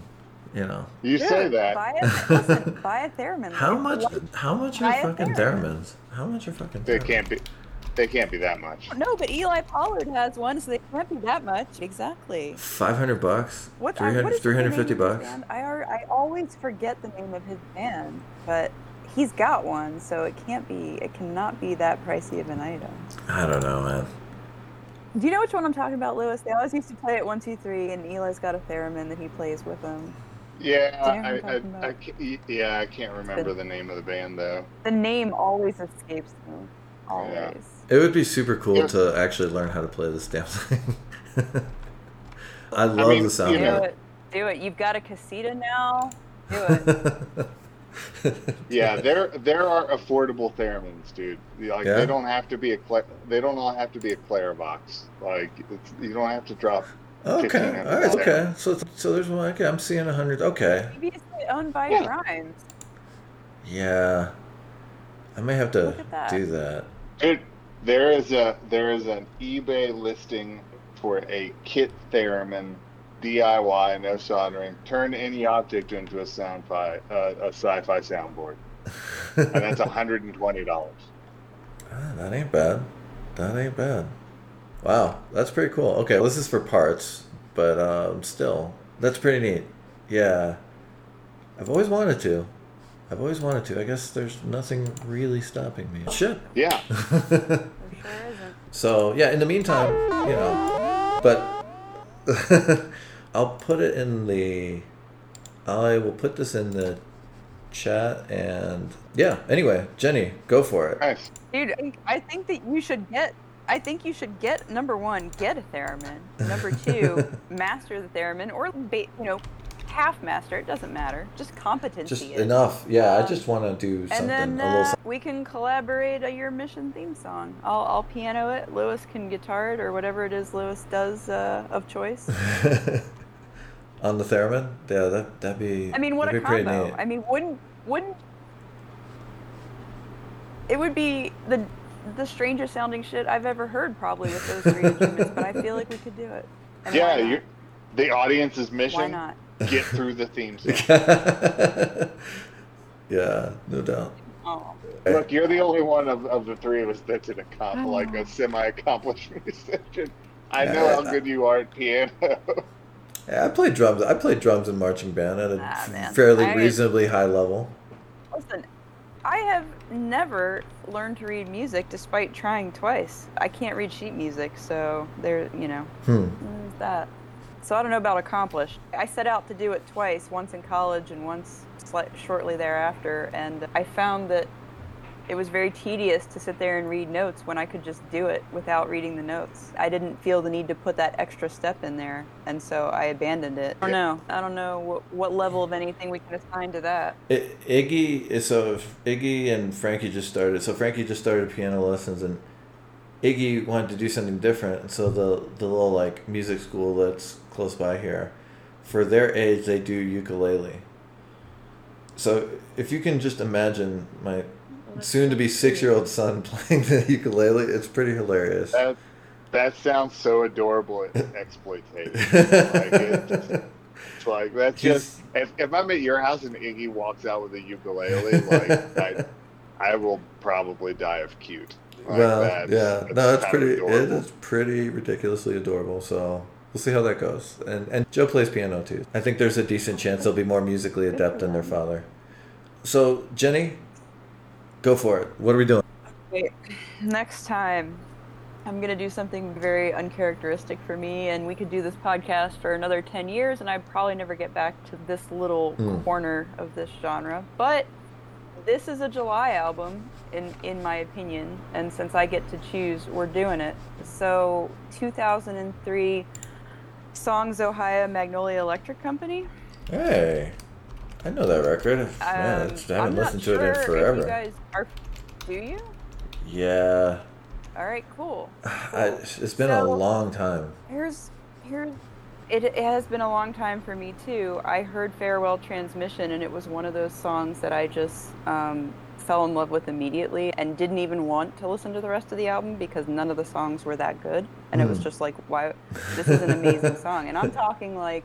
You know, you say that Buy a, listen, buy a theremin. how much? How much are fucking theremin. theremins? How much are fucking? they theremins? can't be they can't be that much No, but Eli Pollard has one, so they can't be that much. Exactly. 500 bucks? What, uh, 300, what is the name of 350 his bucks? band? I, ar- I always forget the name of his band, but he's got one, so it can't be. It cannot be that pricey of an item. I don't know, man. Do you know which one I'm talking about, Lewis? They always used to play at one, two, three, and Eli's got a theremin that he plays with them. yeah Do you know who I'm I, I. I, yeah i can't remember the name of the band though The name always escapes me. Always. Yeah. It would be super cool Yeah. to actually learn how to play this damn thing. I love mean, the sound you of it. Do it. You've got a casita now. Do it. Yeah, there there are affordable theremins, dude. Like Yeah? they don't have to be a Cla- they don't all have to be a Claravox. Like it's, you don't have to drop. Okay. $1,500. All right. Okay. So so there's one. Okay. I'm seeing a hundred. Okay. Previously owned by Yeah. Grimes. Yeah. I may have to Look at that. do that. Dude, there is a there is an eBay listing for a kit theremin DIY, no soldering. Turn any object into a sound fi- uh, a sci-fi soundboard, and that's hundred and twenty dollars. Ah, that ain't bad. That ain't bad. Wow, that's pretty cool. Okay, this is for parts, but um, still, that's pretty neat. Yeah, I've always wanted to. I've always wanted to. I guess there's nothing really stopping me. Shit. Yeah, sure so yeah, in the meantime, you know, but I'll put it in the. I will put this in the chat and yeah. Anyway, Jenny, go for it. nice. Dude, I- I think that you should get. I think you should get number one, get a theremin. Number two, master the theremin, or ba- you know, half master. It doesn't matter. Just competency. Just is. enough. Yeah, I Um, just want to do something. And something then a little. uh, we can collaborate a your mission theme song. I'll, I'll piano it. Lewis can guitar it, or whatever it is Lewis does uh, of choice. on the theremin. Yeah, that that'd be. I mean, what a that'd be pretty combo! neat. I mean, wouldn't wouldn't it would be the the strangest sounding shit I've ever heard, probably with those three instruments. But I feel like we could do it. And Yeah, why not? you the audience's mission. Why not? Get through the theme song. yeah, no doubt. Oh, Look, you're the only one of, of the three of us that's an Oh. accom- like a semi-accomplished musician. I know how Yeah. good you are at piano. Yeah, I played drums. I played drums in marching band at a Ah, fairly I- reasonably high level. listen, I have never learned to read music despite trying twice. I can't read sheet music, so there, you know, Hmm. that. So I don't know about accomplished. I set out to do it twice, once in college and once shortly thereafter, and I found that it was very tedious to sit there and read notes when I could just do it without reading the notes. I didn't feel the need to put that extra step in there, and so I abandoned it. I don't know. I don't know what, what level of anything we can assign to that. I- Iggy so Iggy and Frankie just started. So Frankie just started piano lessons, and Iggy wanted to do something different. So the the little like music school that's close by here, for their age, they do ukulele. So if you can just imagine my soon to be six year old son playing the ukulele, it's pretty hilarious. that that sounds so adorable and exploitative. like, it just, it's like that's just if, if I'm at your house and Iggy walks out with a ukulele, like I, I will probably die of cute. Like, well, that's- yeah, that's no, it's pretty. It is pretty ridiculously adorable. So we'll see how that goes. And and Joe plays piano too. I think there's a decent chance they'll be more musically adept than their father. So Jenny, go for it. What are we doing? Wait, next time I'm gonna do something very uncharacteristic for me, and we could do this podcast for another ten years, and I'd probably never get back to this little Hmm. corner of this genre. But this is a July album, in in my opinion, and since I get to choose, we're doing it. So 2003, Songs Ohia Magnolia Electric Company. Hey, I know that record. Man, Um, I haven't listened sure to it in forever. you guys are, do you? Yeah, All right, cool. I, it's been a long time. Here's here's it, it has been a long time for me too. I heard Farewell Transmission and it was one of those songs that I just um, fell in love with immediately and didn't even want to listen to the rest of the album because none of the songs were that good. And it was Hmm. just like, why? This is an amazing song. And I'm talking like,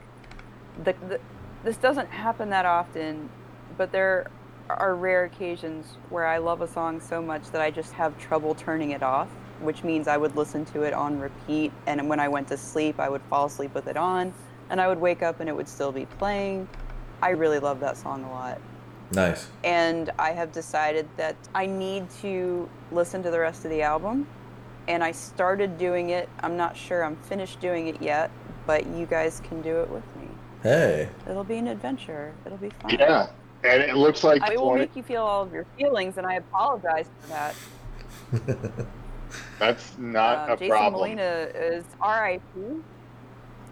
the, the this doesn't happen that often, but there are rare occasions where I love a song so much that I just have trouble turning it off, which means I would listen to it on repeat. And when I went to sleep, I would fall asleep with it on, and I would wake up and it would still be playing. I really love that song a lot. Nice. And I have decided that I need to listen to the rest of the album. And I started doing it. I'm not sure I'm finished doing it yet, but you guys can do it with me. Hey. It'll be an adventure. It'll be fun. Yeah, and it looks like I will 20 make you feel all of your feelings, and I apologize for that. that's not Uh, a Jason problem. Jason Molina is R.I.P.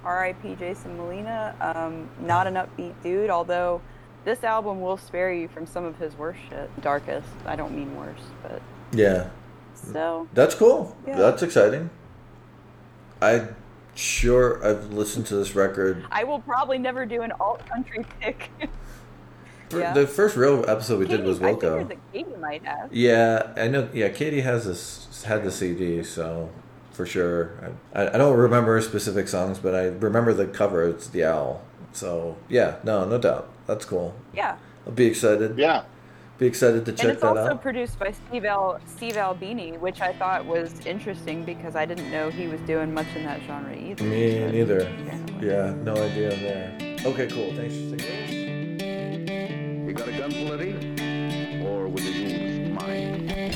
R.I.P. Jason Molina. Um, not an upbeat dude, although this album will spare you from some of his worst shit. Darkest. I don't mean worse, but Yeah, so that's cool. Yeah. That's exciting. I sure I've listened to this record. I will probably never do an alt country pick. Yeah. The first real episode we did Katie- was I figured that Katie might have. Yeah, I know. Yeah, Katie has this had the CD, so for sure. I, I don't remember specific songs, but I remember the cover. It's the owl. So yeah, no, no doubt. That's cool. Yeah. I'll be excited. Yeah. Be excited to check And check it's that also out. produced by Steve Al Steve Albini, which I thought was interesting because I didn't know he was doing much in that genre either. Me but neither. apparently. Yeah, no idea there. Okay, cool. Thanks for sticking. You got a gun, Letty? Or will you use mine?